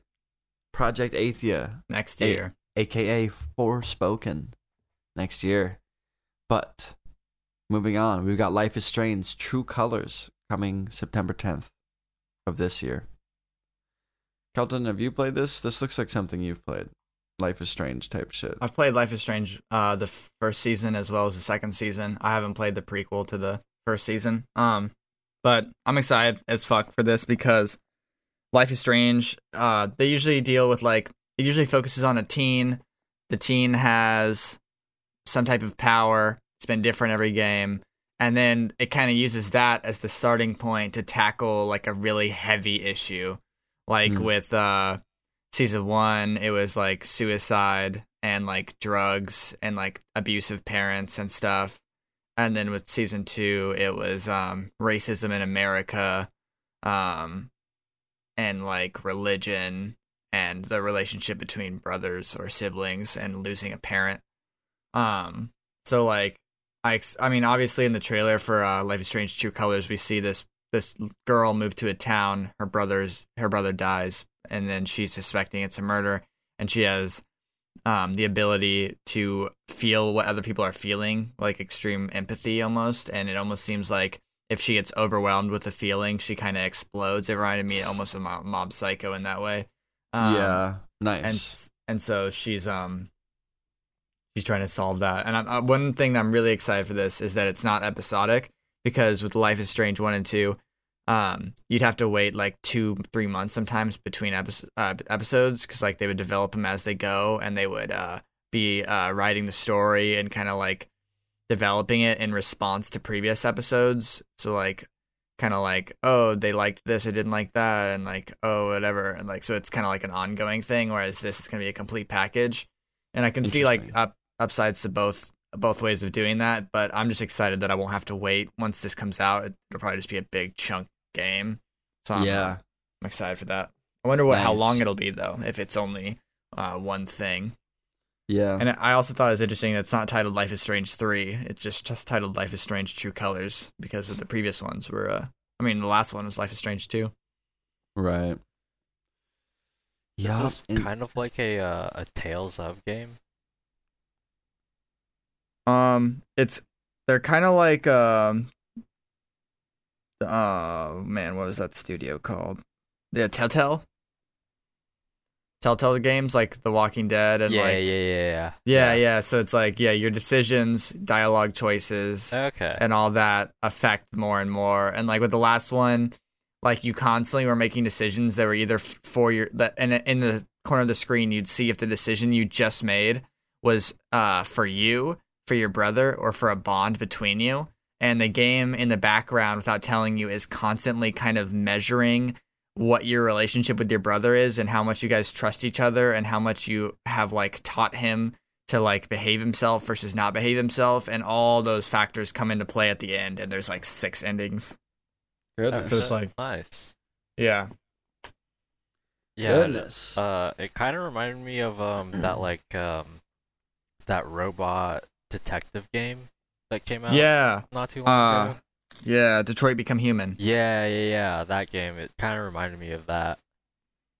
[SPEAKER 2] Project Athia.
[SPEAKER 3] Next
[SPEAKER 2] Hey.
[SPEAKER 3] year.
[SPEAKER 2] aka Forspoken, next year. But moving on, we've got Life is Strange True Colors coming September 10th of this year. Kelton, have you played this? This looks like something you've played. Life is Strange type shit.
[SPEAKER 3] I've played Life is Strange, uh, the first season as well as the second season. I haven't played the prequel to the first season. Um, but I'm excited as fuck for this because Life is Strange. Uh, they usually deal with like it usually focuses on a teen. The teen has some type of power. It's been different every game, and then it kind of uses that as the starting point to tackle like a really heavy issue, like
[SPEAKER 2] Hmm.
[SPEAKER 3] with uh season one, it was like suicide and like drugs and like abusive parents and stuff. And then with season two, it was um, racism in America, um, and like religion and the relationship between brothers or siblings and losing a parent. Um, so like I, ex- I mean, obviously in the trailer for uh, Life is Strange: True Colors, we see this this girl move to a town. Her brother's her brother dies, and then she's suspecting it's a murder, and she has um, the ability to feel what other people are feeling, like extreme empathy almost. And it almost seems like if she gets overwhelmed with a feeling, she kind of explodes. It reminded me almost of Mob, Mob Psycho in that way. Um,
[SPEAKER 2] yeah, nice.
[SPEAKER 3] and and so she's um she's trying to solve that. And I, I, one thing that I'm really excited for this is that it's not episodic because with Life is Strange one and two, um, you'd have to wait like two three months sometimes between episodes uh, episodes because like they would develop them as they go and they would uh be uh writing the story and kind of like developing it in response to previous episodes. So like kind of like oh they liked this or didn't like that and like oh whatever and like so it's kind of like an ongoing thing whereas this is going to be a complete package and i can see like up upsides to both both ways of doing that but i'm just excited that i won't have to wait once this comes out it'll probably just be a big chunk game so I'm,
[SPEAKER 2] yeah,
[SPEAKER 3] i'm excited for that i wonder what how long it'll be though if it's only uh one thing
[SPEAKER 2] Yeah.
[SPEAKER 3] And I also thought it was interesting that it's not titled Life is Strange 3. It's just, just titled Life is Strange True Colors because of the previous ones were, uh, I mean, the last one was Life is Strange 2.
[SPEAKER 2] right. Yeah.
[SPEAKER 1] This Is this kind of like a uh, a Tales of game?
[SPEAKER 3] Um, it's, they're kind of like, um, oh man, what was that studio called? Yeah, Telltale? Telltale games like The Walking Dead and
[SPEAKER 1] yeah,
[SPEAKER 3] like,
[SPEAKER 1] yeah, yeah, yeah.
[SPEAKER 3] yeah, yeah. So it's like, yeah, your decisions, dialogue choices,
[SPEAKER 1] Okay.
[SPEAKER 3] and all that affect more and more. And like with the last one, like you constantly were making decisions that were either for your that and in the corner of the screen you'd see if the decision you just made was uh for you, for your brother, or for a bond between you. And the game in the background, without telling you, is constantly kind of measuring what your relationship with your brother is and how much you guys trust each other and how much you have like taught him to like behave himself versus not behave himself and all those factors come into play at the end and there's like six endings
[SPEAKER 2] Goodness.
[SPEAKER 3] it's like-
[SPEAKER 1] nice.
[SPEAKER 3] yeah
[SPEAKER 1] Yeah. it-
[SPEAKER 2] Goodness.
[SPEAKER 1] Uh, it kind of reminded me of um that like um that robot detective game that came out
[SPEAKER 3] yeah
[SPEAKER 1] not too long
[SPEAKER 3] Uh,
[SPEAKER 1] ago.
[SPEAKER 3] yeah detroit become human
[SPEAKER 1] Yeah, yeah, yeah. That game. It kind of reminded me of that.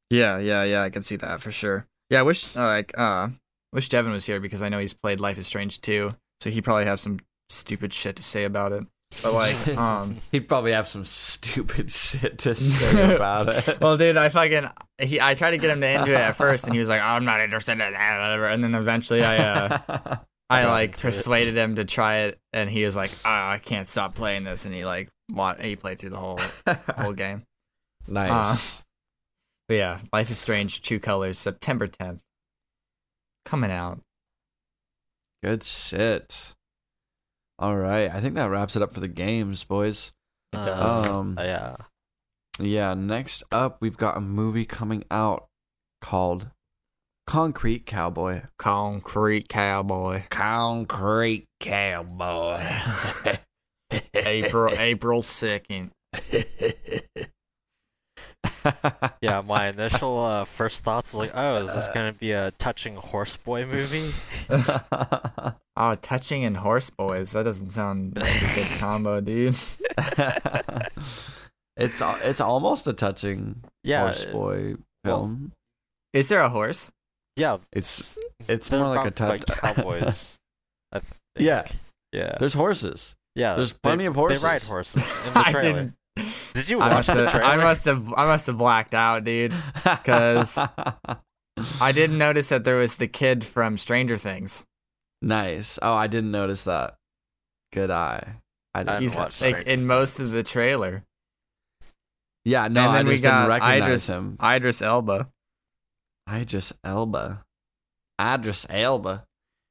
[SPEAKER 3] yeah yeah yeah i can see that for sure yeah i wish uh, like uh wish devin was here because i know he's played life is strange too so he probably have some stupid shit to say about it but like um
[SPEAKER 2] He'd probably have some stupid shit to say about it.
[SPEAKER 3] well, dude, I fucking he I tried to get him to into it at first, and he was like, "I'm not interested in that," whatever. And then eventually, I uh, I like
[SPEAKER 1] into it.
[SPEAKER 3] persuaded him to try it, and he was like, oh, "I can't stop playing this," and he like wa- he played through the whole whole game.
[SPEAKER 2] nice.
[SPEAKER 3] But yeah, Life is Strange: True Colors, September 10th, coming out.
[SPEAKER 2] Good shit. All right. I think that wraps it up for the games, boys.
[SPEAKER 3] It
[SPEAKER 1] Uh,
[SPEAKER 3] does.
[SPEAKER 2] Um,
[SPEAKER 1] Uh, yeah.
[SPEAKER 2] Yeah, next up, we've got a movie coming out called Concrete Cowboy.
[SPEAKER 3] Concrete Cowboy,
[SPEAKER 2] Concrete Cowboy.
[SPEAKER 3] April April second.
[SPEAKER 1] Yeah, my initial uh, first thoughts was like, oh, is this gonna be a touching horse boy movie?
[SPEAKER 3] Oh, touching and horse boys. That doesn't sound like a good combo, dude.
[SPEAKER 2] it's it's almost a touching
[SPEAKER 1] Yeah,
[SPEAKER 2] horse
[SPEAKER 1] it-
[SPEAKER 2] boy
[SPEAKER 1] well,
[SPEAKER 2] film.
[SPEAKER 3] Is there a horse?
[SPEAKER 1] Yeah,
[SPEAKER 2] It's it's more like a
[SPEAKER 1] about,
[SPEAKER 2] touch.
[SPEAKER 1] like cowboys. I think.
[SPEAKER 2] Yeah.
[SPEAKER 1] yeah,
[SPEAKER 2] There's horses.
[SPEAKER 1] yeah.
[SPEAKER 2] there's
[SPEAKER 1] they-
[SPEAKER 2] plenty of
[SPEAKER 1] They ride
[SPEAKER 2] horses.
[SPEAKER 1] horses in the
[SPEAKER 3] I
[SPEAKER 1] trailer.
[SPEAKER 3] didn't.
[SPEAKER 1] Did you watch
[SPEAKER 3] must,
[SPEAKER 1] the
[SPEAKER 3] have,
[SPEAKER 1] trailer?
[SPEAKER 3] I must have. I must have blacked out, dude, because I didn't notice that there was the kid from Stranger Things.
[SPEAKER 2] nice. Oh, I didn't notice that. Good eye. I
[SPEAKER 1] I
[SPEAKER 2] didn't.
[SPEAKER 1] didn't
[SPEAKER 3] He's
[SPEAKER 1] watch
[SPEAKER 3] like in most of the trailer.
[SPEAKER 2] Yeah, no,
[SPEAKER 3] And
[SPEAKER 2] I
[SPEAKER 3] then we
[SPEAKER 2] just didn't
[SPEAKER 3] got
[SPEAKER 2] recognize
[SPEAKER 3] Idris-
[SPEAKER 2] him.
[SPEAKER 3] Idris Elba.
[SPEAKER 2] Idris Elba. Idris Elba.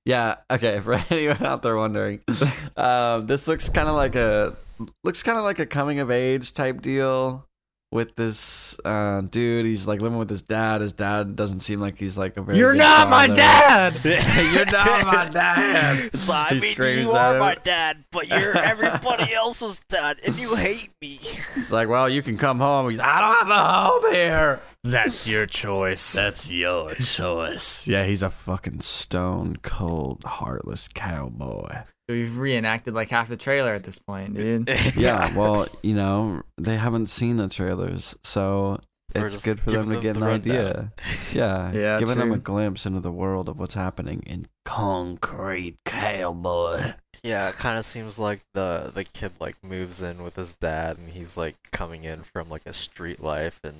[SPEAKER 2] Yeah, okay, for anyone out there wondering. um, this looks kind of like a looks kind of like a coming of age type deal with this uh, dude. He's like living with his dad. His dad doesn't seem like he's like a very
[SPEAKER 3] You're
[SPEAKER 2] good
[SPEAKER 3] not my dad.
[SPEAKER 2] You're not my dad.
[SPEAKER 1] It's
[SPEAKER 2] He
[SPEAKER 1] I mean,
[SPEAKER 2] screams
[SPEAKER 1] you
[SPEAKER 2] at
[SPEAKER 1] are
[SPEAKER 2] him.
[SPEAKER 1] my dad, but you're everybody else's dad, and you hate me.
[SPEAKER 2] He's like, well, you can come home. He's, I don't have a home here.
[SPEAKER 3] That's your choice.
[SPEAKER 2] That's your choice. Yeah, he's a fucking stone cold, heartless cowboy.
[SPEAKER 3] We've reenacted like half the trailer at this point, dude.
[SPEAKER 2] Yeah, well, you know, they haven't seen the trailers, so it's good for them
[SPEAKER 1] giving
[SPEAKER 2] to get
[SPEAKER 1] them
[SPEAKER 2] an
[SPEAKER 1] the
[SPEAKER 2] idea. Yeah,
[SPEAKER 3] Yeah,
[SPEAKER 2] giving them a glimpse into the world of what's happening in Concrete Cowboy.
[SPEAKER 1] Yeah, it kind of seems like the the kid like moves in with his dad, and he's like coming in from like a street life, and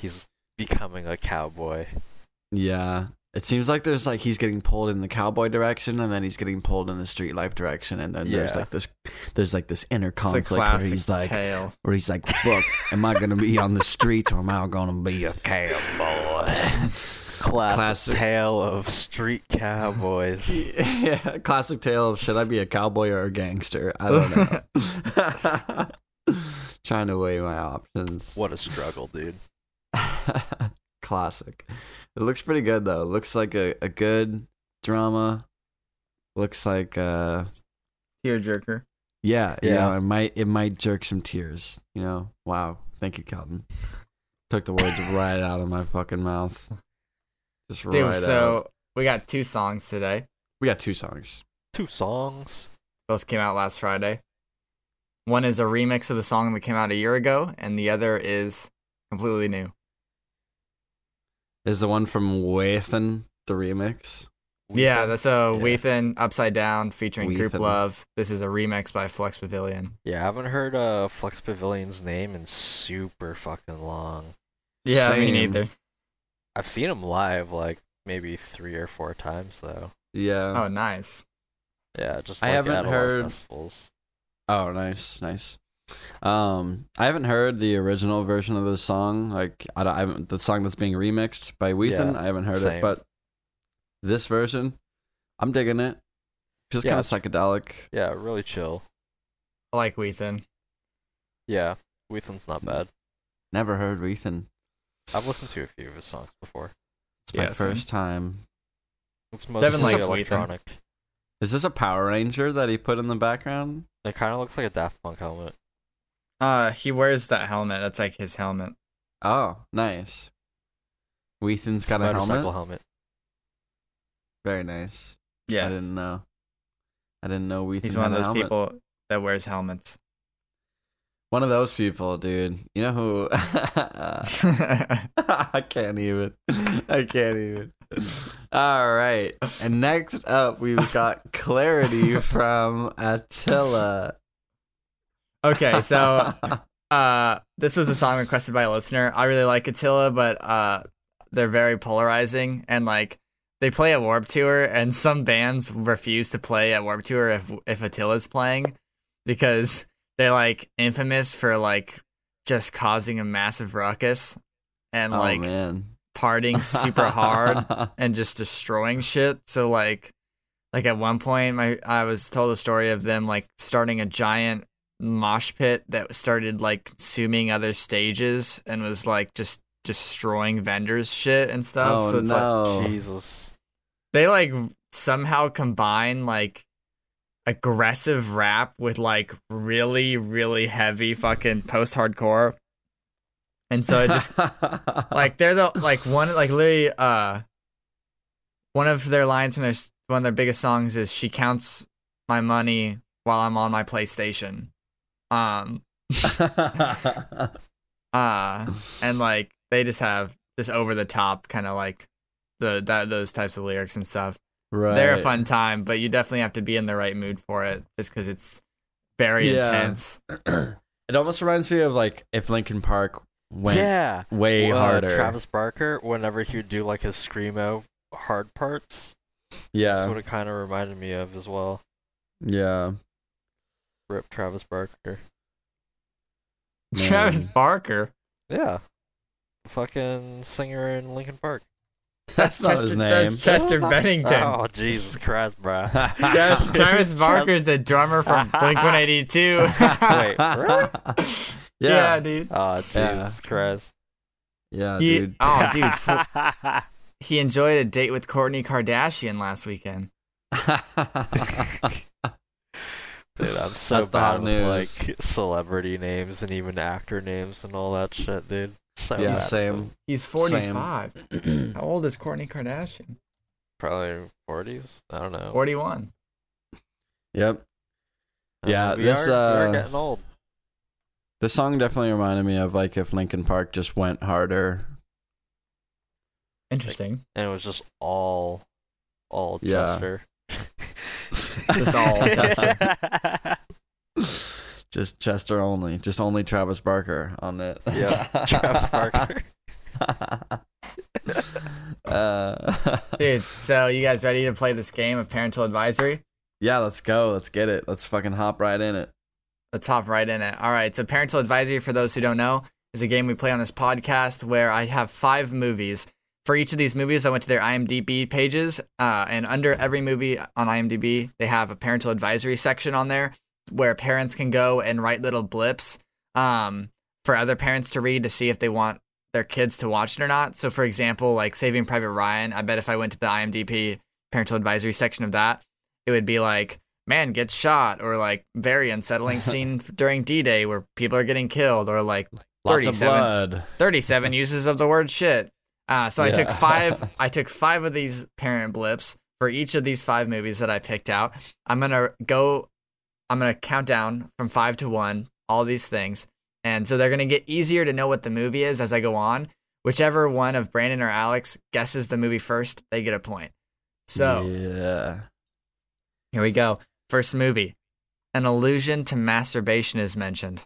[SPEAKER 1] he's becoming a cowboy.
[SPEAKER 2] Yeah, it seems like there's like he's getting pulled in the cowboy direction, and then he's getting pulled in the street life direction, and then there's like this, there's like this inner conflict where he's like,
[SPEAKER 3] tale.
[SPEAKER 2] where he's like, "Fuck, am I gonna be on the streets or am I gonna be a cowboy?"
[SPEAKER 1] Classic,
[SPEAKER 2] Classic.
[SPEAKER 1] tale of street cowboys.
[SPEAKER 2] yeah, classic tale of should I be a cowboy or a gangster? I don't know. Trying to weigh my options.
[SPEAKER 1] what a struggle, dude.
[SPEAKER 2] classic. It looks pretty good though. looks like a, a good drama. Looks like uh
[SPEAKER 3] Tearjerker.
[SPEAKER 2] yeah, you
[SPEAKER 1] Yeah.
[SPEAKER 2] know, it might it might jerk some tears. You know, wow. Thank you, Calvin. Took the words right out of my fucking mouth. Just
[SPEAKER 3] Dude,
[SPEAKER 2] right out.
[SPEAKER 3] so we got two songs today.
[SPEAKER 2] We got two songs.
[SPEAKER 1] Two songs.
[SPEAKER 3] Both came out last Friday. One is a remix of a song that came out a year ago, and the other is completely new.
[SPEAKER 2] Is the one from Whethan the remix?
[SPEAKER 3] Yeah, that's a
[SPEAKER 2] Yeah.
[SPEAKER 3] Whethan Upside Down featuring Grouplove. This is a remix by Flux Pavilion.
[SPEAKER 1] Yeah, I haven't heard uh Flux Pavilion's name in super fucking long.
[SPEAKER 3] Yeah, me
[SPEAKER 2] Same.
[SPEAKER 3] neither.
[SPEAKER 1] I've seen him live like maybe three or four times though.
[SPEAKER 2] Yeah.
[SPEAKER 3] Oh, nice.
[SPEAKER 1] Yeah, just
[SPEAKER 2] I haven't
[SPEAKER 1] at
[SPEAKER 2] heard-
[SPEAKER 1] festivals.
[SPEAKER 2] Oh, nice, nice. Um, I haven't heard the original version of the song. Like, I, don't, I haven't the song that's being remixed by Whethan.
[SPEAKER 1] Yeah,
[SPEAKER 2] I haven't heard
[SPEAKER 1] same.
[SPEAKER 2] it, but this version, I'm digging it. Just
[SPEAKER 1] Yeah,
[SPEAKER 2] kind of psychedelic.
[SPEAKER 1] Yeah, really chill.
[SPEAKER 3] I like Whethan.
[SPEAKER 1] Yeah, Whethan's not bad.
[SPEAKER 2] Never heard Whethan.
[SPEAKER 1] I've listened to a few of his songs before.
[SPEAKER 2] It's my
[SPEAKER 3] Yeah, same.
[SPEAKER 2] first time.
[SPEAKER 1] It's
[SPEAKER 3] Devin
[SPEAKER 1] mostly
[SPEAKER 3] likes Whethan.
[SPEAKER 1] electronic.
[SPEAKER 2] Is this a Power Ranger that he put in the background?
[SPEAKER 1] It kind of looks like a Daft Punk helmet.
[SPEAKER 3] Uh, he wears that helmet. That's like his helmet.
[SPEAKER 2] Oh, nice. Whethan's got a
[SPEAKER 1] Motorcycle
[SPEAKER 2] helmet.
[SPEAKER 1] helmet.
[SPEAKER 2] Very nice.
[SPEAKER 3] Yeah.
[SPEAKER 2] I didn't know. I didn't know Whethan
[SPEAKER 3] he's
[SPEAKER 2] had
[SPEAKER 3] one of
[SPEAKER 2] a
[SPEAKER 3] those
[SPEAKER 2] helmet.
[SPEAKER 3] people that wears helmets.
[SPEAKER 2] One of those people, dude. You know who? I can't even. I can't even. All right. And next up, we've got Clarity from Attila.
[SPEAKER 3] Okay, so uh, this was a song requested by a listener. I really like Attila, but uh, they're very polarizing and like they play at Warp Tour, and some bands refuse to play at Warp Tour if if Attila's playing because they're like infamous for like just causing a massive ruckus and
[SPEAKER 2] oh
[SPEAKER 3] like
[SPEAKER 2] man.
[SPEAKER 3] partying super hard and just destroying shit. So like like at one point my I was told a story of them like starting a giant mosh pit that started like consuming other stages and was like just destroying vendors shit and stuff.
[SPEAKER 2] oh
[SPEAKER 3] so it's like
[SPEAKER 2] no.
[SPEAKER 1] Jesus.
[SPEAKER 3] they like somehow combine like aggressive rap with like really really heavy fucking post hardcore. And so it just like they're the like one like literally uh one of their lines from their one of their biggest songs is she counts my money while I'm on my PlayStation. Um uh and like they just have just over the top kind of like the that those types of lyrics and stuff.
[SPEAKER 2] right.
[SPEAKER 3] They're a fun time, but you definitely have to be in the right mood for it just cuz it's very
[SPEAKER 2] Yeah.
[SPEAKER 3] intense.
[SPEAKER 2] it almost reminds me of like if Linkin Park went
[SPEAKER 1] yeah.
[SPEAKER 2] way
[SPEAKER 1] Uh,
[SPEAKER 2] harder.
[SPEAKER 1] Travis Barker, whenever he would do like his screamo hard parts, yeah, that's
[SPEAKER 2] yeah.
[SPEAKER 1] what it kind of reminded me of as well.
[SPEAKER 2] Yeah.
[SPEAKER 1] Rip Travis Barker.
[SPEAKER 2] Man.
[SPEAKER 3] Travis Barker.
[SPEAKER 1] Yeah. Fucking singer in Linkin Park.
[SPEAKER 2] That's not his
[SPEAKER 3] Chester-
[SPEAKER 2] name.
[SPEAKER 3] That's Chester oh Bennington.
[SPEAKER 1] Oh, Jesus Christ, bro.
[SPEAKER 3] Travis, Travis Barker's the drummer from Blink 182.
[SPEAKER 1] Wait, really?
[SPEAKER 3] yeah.
[SPEAKER 2] Yeah.
[SPEAKER 3] dude.
[SPEAKER 1] Oh, Jesus
[SPEAKER 2] Yeah.
[SPEAKER 1] Christ.
[SPEAKER 2] Yeah,
[SPEAKER 3] He-
[SPEAKER 2] dude.
[SPEAKER 3] oh, dude. fu- he enjoyed a date with Kourtney Kardashian last weekend.
[SPEAKER 1] Dude, I'm so
[SPEAKER 2] That's
[SPEAKER 1] bad with
[SPEAKER 2] news.
[SPEAKER 1] like celebrity names and even actor names and all that shit, dude. So
[SPEAKER 2] yeah,
[SPEAKER 1] bad
[SPEAKER 2] same.
[SPEAKER 3] He's 45. How old is Kourtney Kardashian?
[SPEAKER 1] Probably 40s. I don't know.
[SPEAKER 3] 41.
[SPEAKER 2] yep. Yeah,
[SPEAKER 1] we
[SPEAKER 2] this,
[SPEAKER 1] are, we are
[SPEAKER 2] uh,
[SPEAKER 1] getting old.
[SPEAKER 2] The song definitely reminded me of like if Linkin Park just went harder.
[SPEAKER 3] Interesting.
[SPEAKER 1] And it was just all, all
[SPEAKER 2] Yeah.
[SPEAKER 1] Chester.
[SPEAKER 3] Just all
[SPEAKER 2] Just Chester only. Just only Travis Barker on it.
[SPEAKER 1] Yeah, Travis Barker.
[SPEAKER 2] uh,
[SPEAKER 3] Dude, so you guys ready to play this game of parental advisory?
[SPEAKER 2] yeah, let's go. Let's get it. Let's fucking hop right in it.
[SPEAKER 3] Let's hop right in it. All right. So, Parental Advisory, for those who don't know, is a game we play on this podcast where I have five movies. For each of these movies, I went to their IMDb pages, uh, and under every movie on IMDb, they have a parental advisory section on there where parents can go and write little blips um, for other parents to read to see if they want their kids to watch it or not. So, for example, like Saving Private Ryan, I bet if I went to the IMDb parental advisory section of that, it would be like, man gets shot, or like very unsettling scene during D Day where people are getting killed, or like
[SPEAKER 2] Lots of
[SPEAKER 3] 37.
[SPEAKER 2] blood.
[SPEAKER 3] 37 uses of the word shit. Uh, so I took five. I took five of these parent blips for each of these five movies that I picked out. I'm gonna go. I'm gonna count down from five to one. All these things, and so they're gonna get easier to know what the movie is as I go on. Whichever one of Brandon or Alex guesses the movie first, they get a point. So
[SPEAKER 2] yeah.
[SPEAKER 3] here we go. First movie. An allusion to masturbation is mentioned.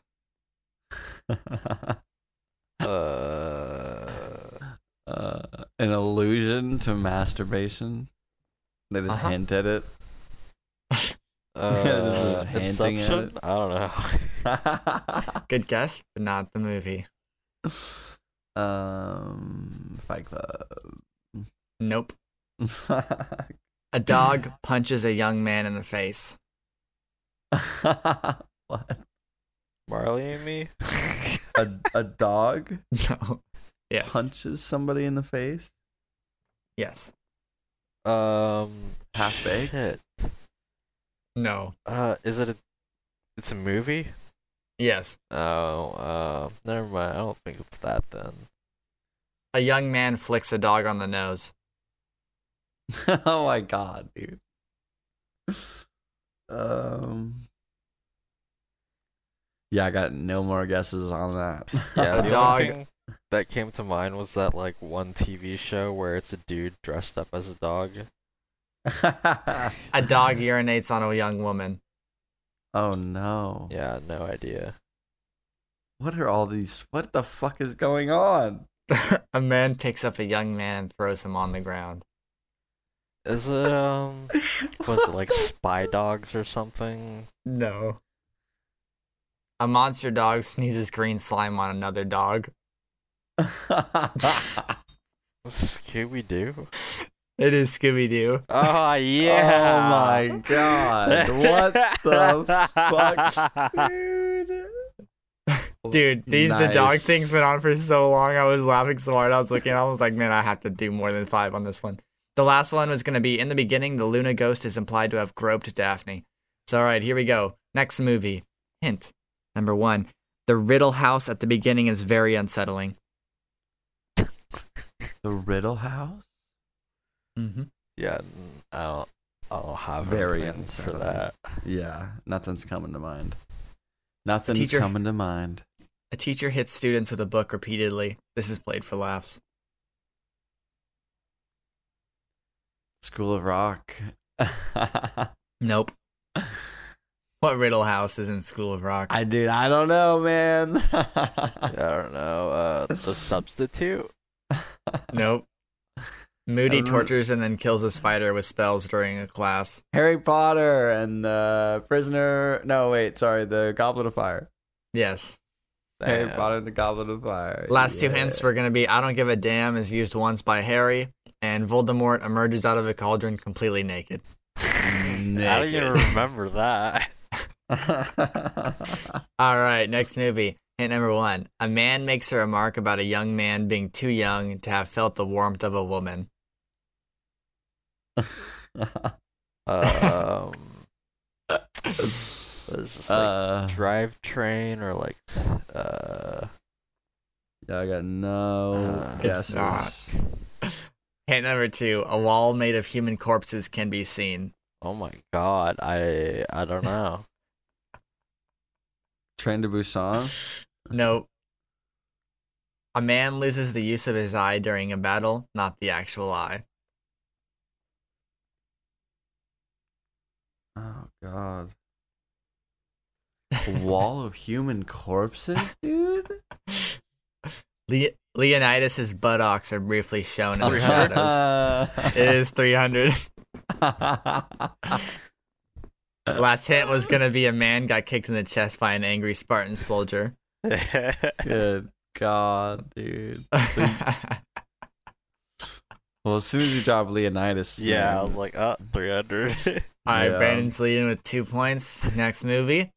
[SPEAKER 1] Uh,
[SPEAKER 2] uh, an allusion to masturbation. They just
[SPEAKER 3] Uh-huh.
[SPEAKER 2] hint at it.
[SPEAKER 1] uh,
[SPEAKER 2] hinting at
[SPEAKER 1] Inception? I don't know.
[SPEAKER 3] Good guess, but not the movie.
[SPEAKER 2] um, Fight Club.
[SPEAKER 3] Nope. A dog punches a young man in the face.
[SPEAKER 2] what?
[SPEAKER 1] Marley and me?
[SPEAKER 2] A a dog
[SPEAKER 3] No. Yes.
[SPEAKER 2] punches somebody in the face.
[SPEAKER 3] Yes.
[SPEAKER 1] um,
[SPEAKER 2] Half-Baked?
[SPEAKER 1] shit.
[SPEAKER 3] No.
[SPEAKER 1] Uh, is it a? It's a movie.
[SPEAKER 3] Yes.
[SPEAKER 1] Oh, uh, never mind. I don't think it's that then.
[SPEAKER 3] A young man flicks a dog on the nose.
[SPEAKER 2] oh my god, dude. Um. Yeah, I got no more guesses on that.
[SPEAKER 1] Yeah,
[SPEAKER 3] A
[SPEAKER 1] the
[SPEAKER 3] dog-
[SPEAKER 1] thing that came to mind was that like one TV show where it's a dude dressed up as a dog.
[SPEAKER 3] A dog urinates on a young woman.
[SPEAKER 2] oh no.
[SPEAKER 1] Yeah, no idea.
[SPEAKER 2] What are all these? What the fuck is going on?
[SPEAKER 3] a man picks up a young man and throws him on the ground.
[SPEAKER 1] Is it um? Was it like Spy Dogs or something?
[SPEAKER 3] No. A monster dog sneezes green slime on another dog.
[SPEAKER 1] Scooby Doo.
[SPEAKER 3] It is Scooby Doo.
[SPEAKER 1] Oh yeah.
[SPEAKER 2] Oh my god. What the fuck? Dude.
[SPEAKER 3] Dude, these the dog things went on for so long. I was laughing so hard. I was looking. I was like, man, I have to do more than five on this one. The last one was going to be in the beginning. The Luna ghost is implied to have groped Daphne. So, all right, here we go. Next movie. Hint number one: the Riddle House at the beginning is very unsettling.
[SPEAKER 2] The Riddle House?
[SPEAKER 3] Mm-hmm.
[SPEAKER 1] Yeah, n- I don't. I don't have
[SPEAKER 2] Very
[SPEAKER 1] anything for that.
[SPEAKER 2] Yeah, nothing's coming to mind. Nothing's
[SPEAKER 3] teacher-
[SPEAKER 2] coming to mind.
[SPEAKER 3] A teacher hits students with a book repeatedly. This is played for laughs.
[SPEAKER 2] School of Rock.
[SPEAKER 3] Nope. What Riddle House is in School of Rock?
[SPEAKER 2] I dude, I don't know, man.
[SPEAKER 1] Yeah, I don't know. Uh, the substitute.
[SPEAKER 3] Nope. Moody
[SPEAKER 2] I don't know.
[SPEAKER 3] tortures and then kills a spider with spells during a class.
[SPEAKER 2] Harry Potter and the prisoner. No, wait, sorry, the Goblet of Fire.
[SPEAKER 3] Yes.
[SPEAKER 2] Harry Potter and the Goblet of Fire.
[SPEAKER 3] Last two hints were going to be I don't give a damn is used once by Harry, and Voldemort emerges out of a cauldron completely naked.
[SPEAKER 1] I don't even remember that.
[SPEAKER 3] All right, next movie. Hint number one A man makes a remark about a young man being too young to have felt the warmth of a woman.
[SPEAKER 1] Um, was this like
[SPEAKER 2] uh,
[SPEAKER 1] drivetrain or like uh?
[SPEAKER 2] yeah, I got no
[SPEAKER 1] Uh,
[SPEAKER 2] guesses.
[SPEAKER 3] not. Hint number two A wall made of human corpses can be seen.
[SPEAKER 1] Oh my god, I I don't know.
[SPEAKER 2] Train to Busan.
[SPEAKER 3] no. A man loses the use of his eye during a battle, not the actual eye.
[SPEAKER 2] Oh God. A wall of human corpses, dude.
[SPEAKER 3] Le- Leonidas' buttocks are briefly shown in the shadows. It
[SPEAKER 2] It
[SPEAKER 3] is 300. Last hint was going to be a man got kicked in the chest by an angry Spartan soldier.
[SPEAKER 2] Good God, dude. Well, as soon as you drop Leonidas,
[SPEAKER 1] yeah, I was like, oh, 300.
[SPEAKER 3] All right,
[SPEAKER 2] Yeah.
[SPEAKER 3] Brandon's leading with two points. Next movie.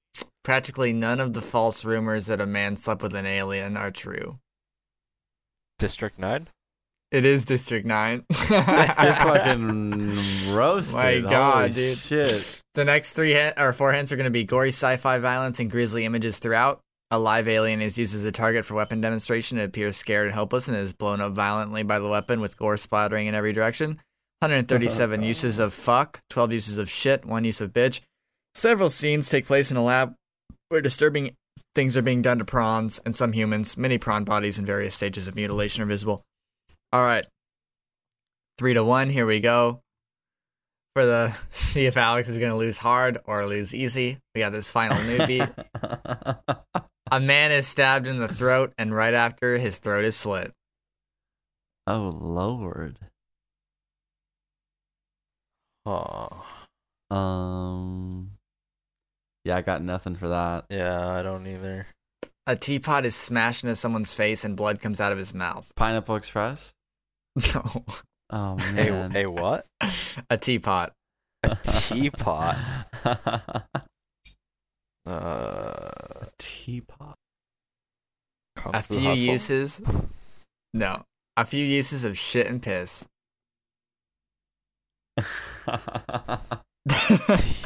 [SPEAKER 3] Practically none of the false rumors that a man slept with an alien are true.
[SPEAKER 1] District 9?
[SPEAKER 3] It is District 9.
[SPEAKER 2] Get fucking roasted.
[SPEAKER 3] My God,
[SPEAKER 2] Holy
[SPEAKER 3] dude.
[SPEAKER 2] Shit.
[SPEAKER 3] The next three hint, or four hints are going to be gory sci-fi violence and grisly images throughout. a live alien is used as a target for weapon demonstration. It appears scared and helpless and is blown up violently by the weapon with gore splattering in every direction. 137 uses of fuck, 12 uses of shit, 1 use of bitch. Several scenes take place in a lab where disturbing things are being done to prawns and some humans. Many prawn bodies in various stages of mutilation are visible. All right. 3 to 1, here we go. For the see if Alex is going to lose hard or lose easy. We got this final newbie. A man is stabbed in the throat, and right after, his throat is slit.
[SPEAKER 2] oh lord.
[SPEAKER 1] Oh.
[SPEAKER 2] Um. Yeah, I got nothing for that.
[SPEAKER 1] Yeah, I don't either.
[SPEAKER 3] A teapot is smashed into someone's face, and blood comes out of his mouth.
[SPEAKER 2] Pineapple Express.
[SPEAKER 3] No,
[SPEAKER 2] Oh
[SPEAKER 1] Hey,
[SPEAKER 2] man.
[SPEAKER 1] hey, what?
[SPEAKER 3] a teapot.
[SPEAKER 1] A teapot.
[SPEAKER 2] A
[SPEAKER 1] Uh,
[SPEAKER 2] teapot.
[SPEAKER 1] Kung
[SPEAKER 3] A
[SPEAKER 1] Fu
[SPEAKER 3] few
[SPEAKER 1] Hustle?
[SPEAKER 3] uses. No, a few uses of shit and piss.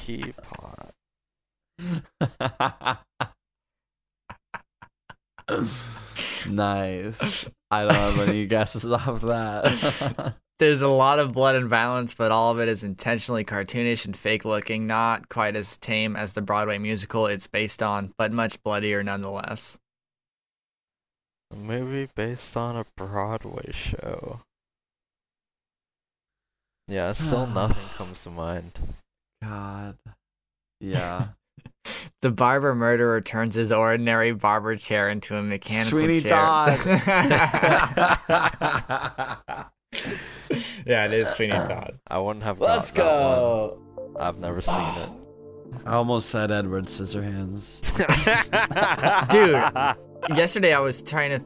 [SPEAKER 1] Teapot.
[SPEAKER 2] nice. I don't have any guesses off that.
[SPEAKER 3] There's a lot of blood and violence, but all of it is intentionally cartoonish and fake looking, not quite as tame as the Broadway musical it's based on, but much bloodier nonetheless.
[SPEAKER 1] A movie based on a Broadway show. Yeah, still nothing comes to mind.
[SPEAKER 2] God. Yeah.
[SPEAKER 3] The barber murderer turns his ordinary barber chair into a mechanical
[SPEAKER 2] Sweeney
[SPEAKER 3] chair.
[SPEAKER 2] Todd.
[SPEAKER 3] yeah, it is Sweeney Todd.
[SPEAKER 1] I wouldn't have.
[SPEAKER 2] Let's
[SPEAKER 1] got that
[SPEAKER 2] go.
[SPEAKER 1] one. I've never seen it.
[SPEAKER 2] I almost said Edward Scissorhands.
[SPEAKER 3] Dude. Yesterday, I was trying to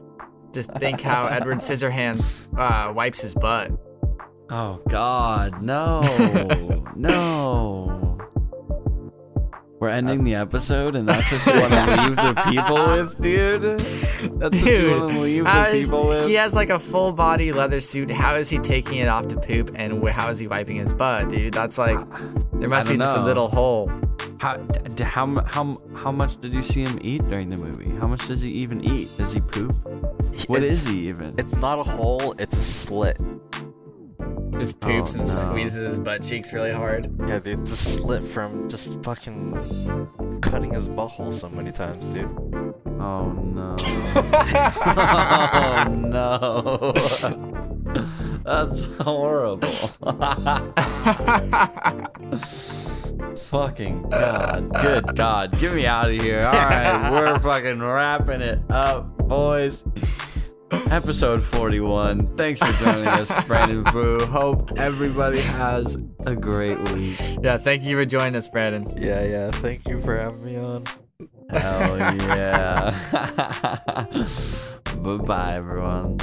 [SPEAKER 3] just think how Edward Scissorhands uh, wipes his butt.
[SPEAKER 2] Oh God, no, no. We're ending the episode, and that's what you want to leave the people with, dude. That's what you want to leave the
[SPEAKER 3] is-
[SPEAKER 2] people with.
[SPEAKER 3] he has like a full body leather suit. How is he taking it off to poop, and wh- how is he wiping his butt, dude? That's like there must be
[SPEAKER 2] don't
[SPEAKER 3] just a little hole.
[SPEAKER 2] How, d- d- how how how much did you see him eat during the movie? How much does he even eat? Does he poop? What
[SPEAKER 1] It's-
[SPEAKER 2] is he even?
[SPEAKER 1] It's not a hole. It's a slit.
[SPEAKER 3] Just oh, poops
[SPEAKER 2] Oh,
[SPEAKER 3] and
[SPEAKER 2] no.
[SPEAKER 3] squeezes his butt cheeks really hard.
[SPEAKER 1] Yeah, dude, just a slit from just fucking cutting his butthole so many times, dude.
[SPEAKER 2] Oh no. oh no. That's horrible. fucking God. Good God. Get me out of here. Alright, we're fucking wrapping it up, boys. Episode 41. Thanks for joining us, Brandon Brew. Hope everybody has a great week.
[SPEAKER 3] yeah, thank you for joining us, Brandon.
[SPEAKER 1] Yeah, yeah. Thank you for having me on.
[SPEAKER 2] Hell yeah. bye bye, everyone.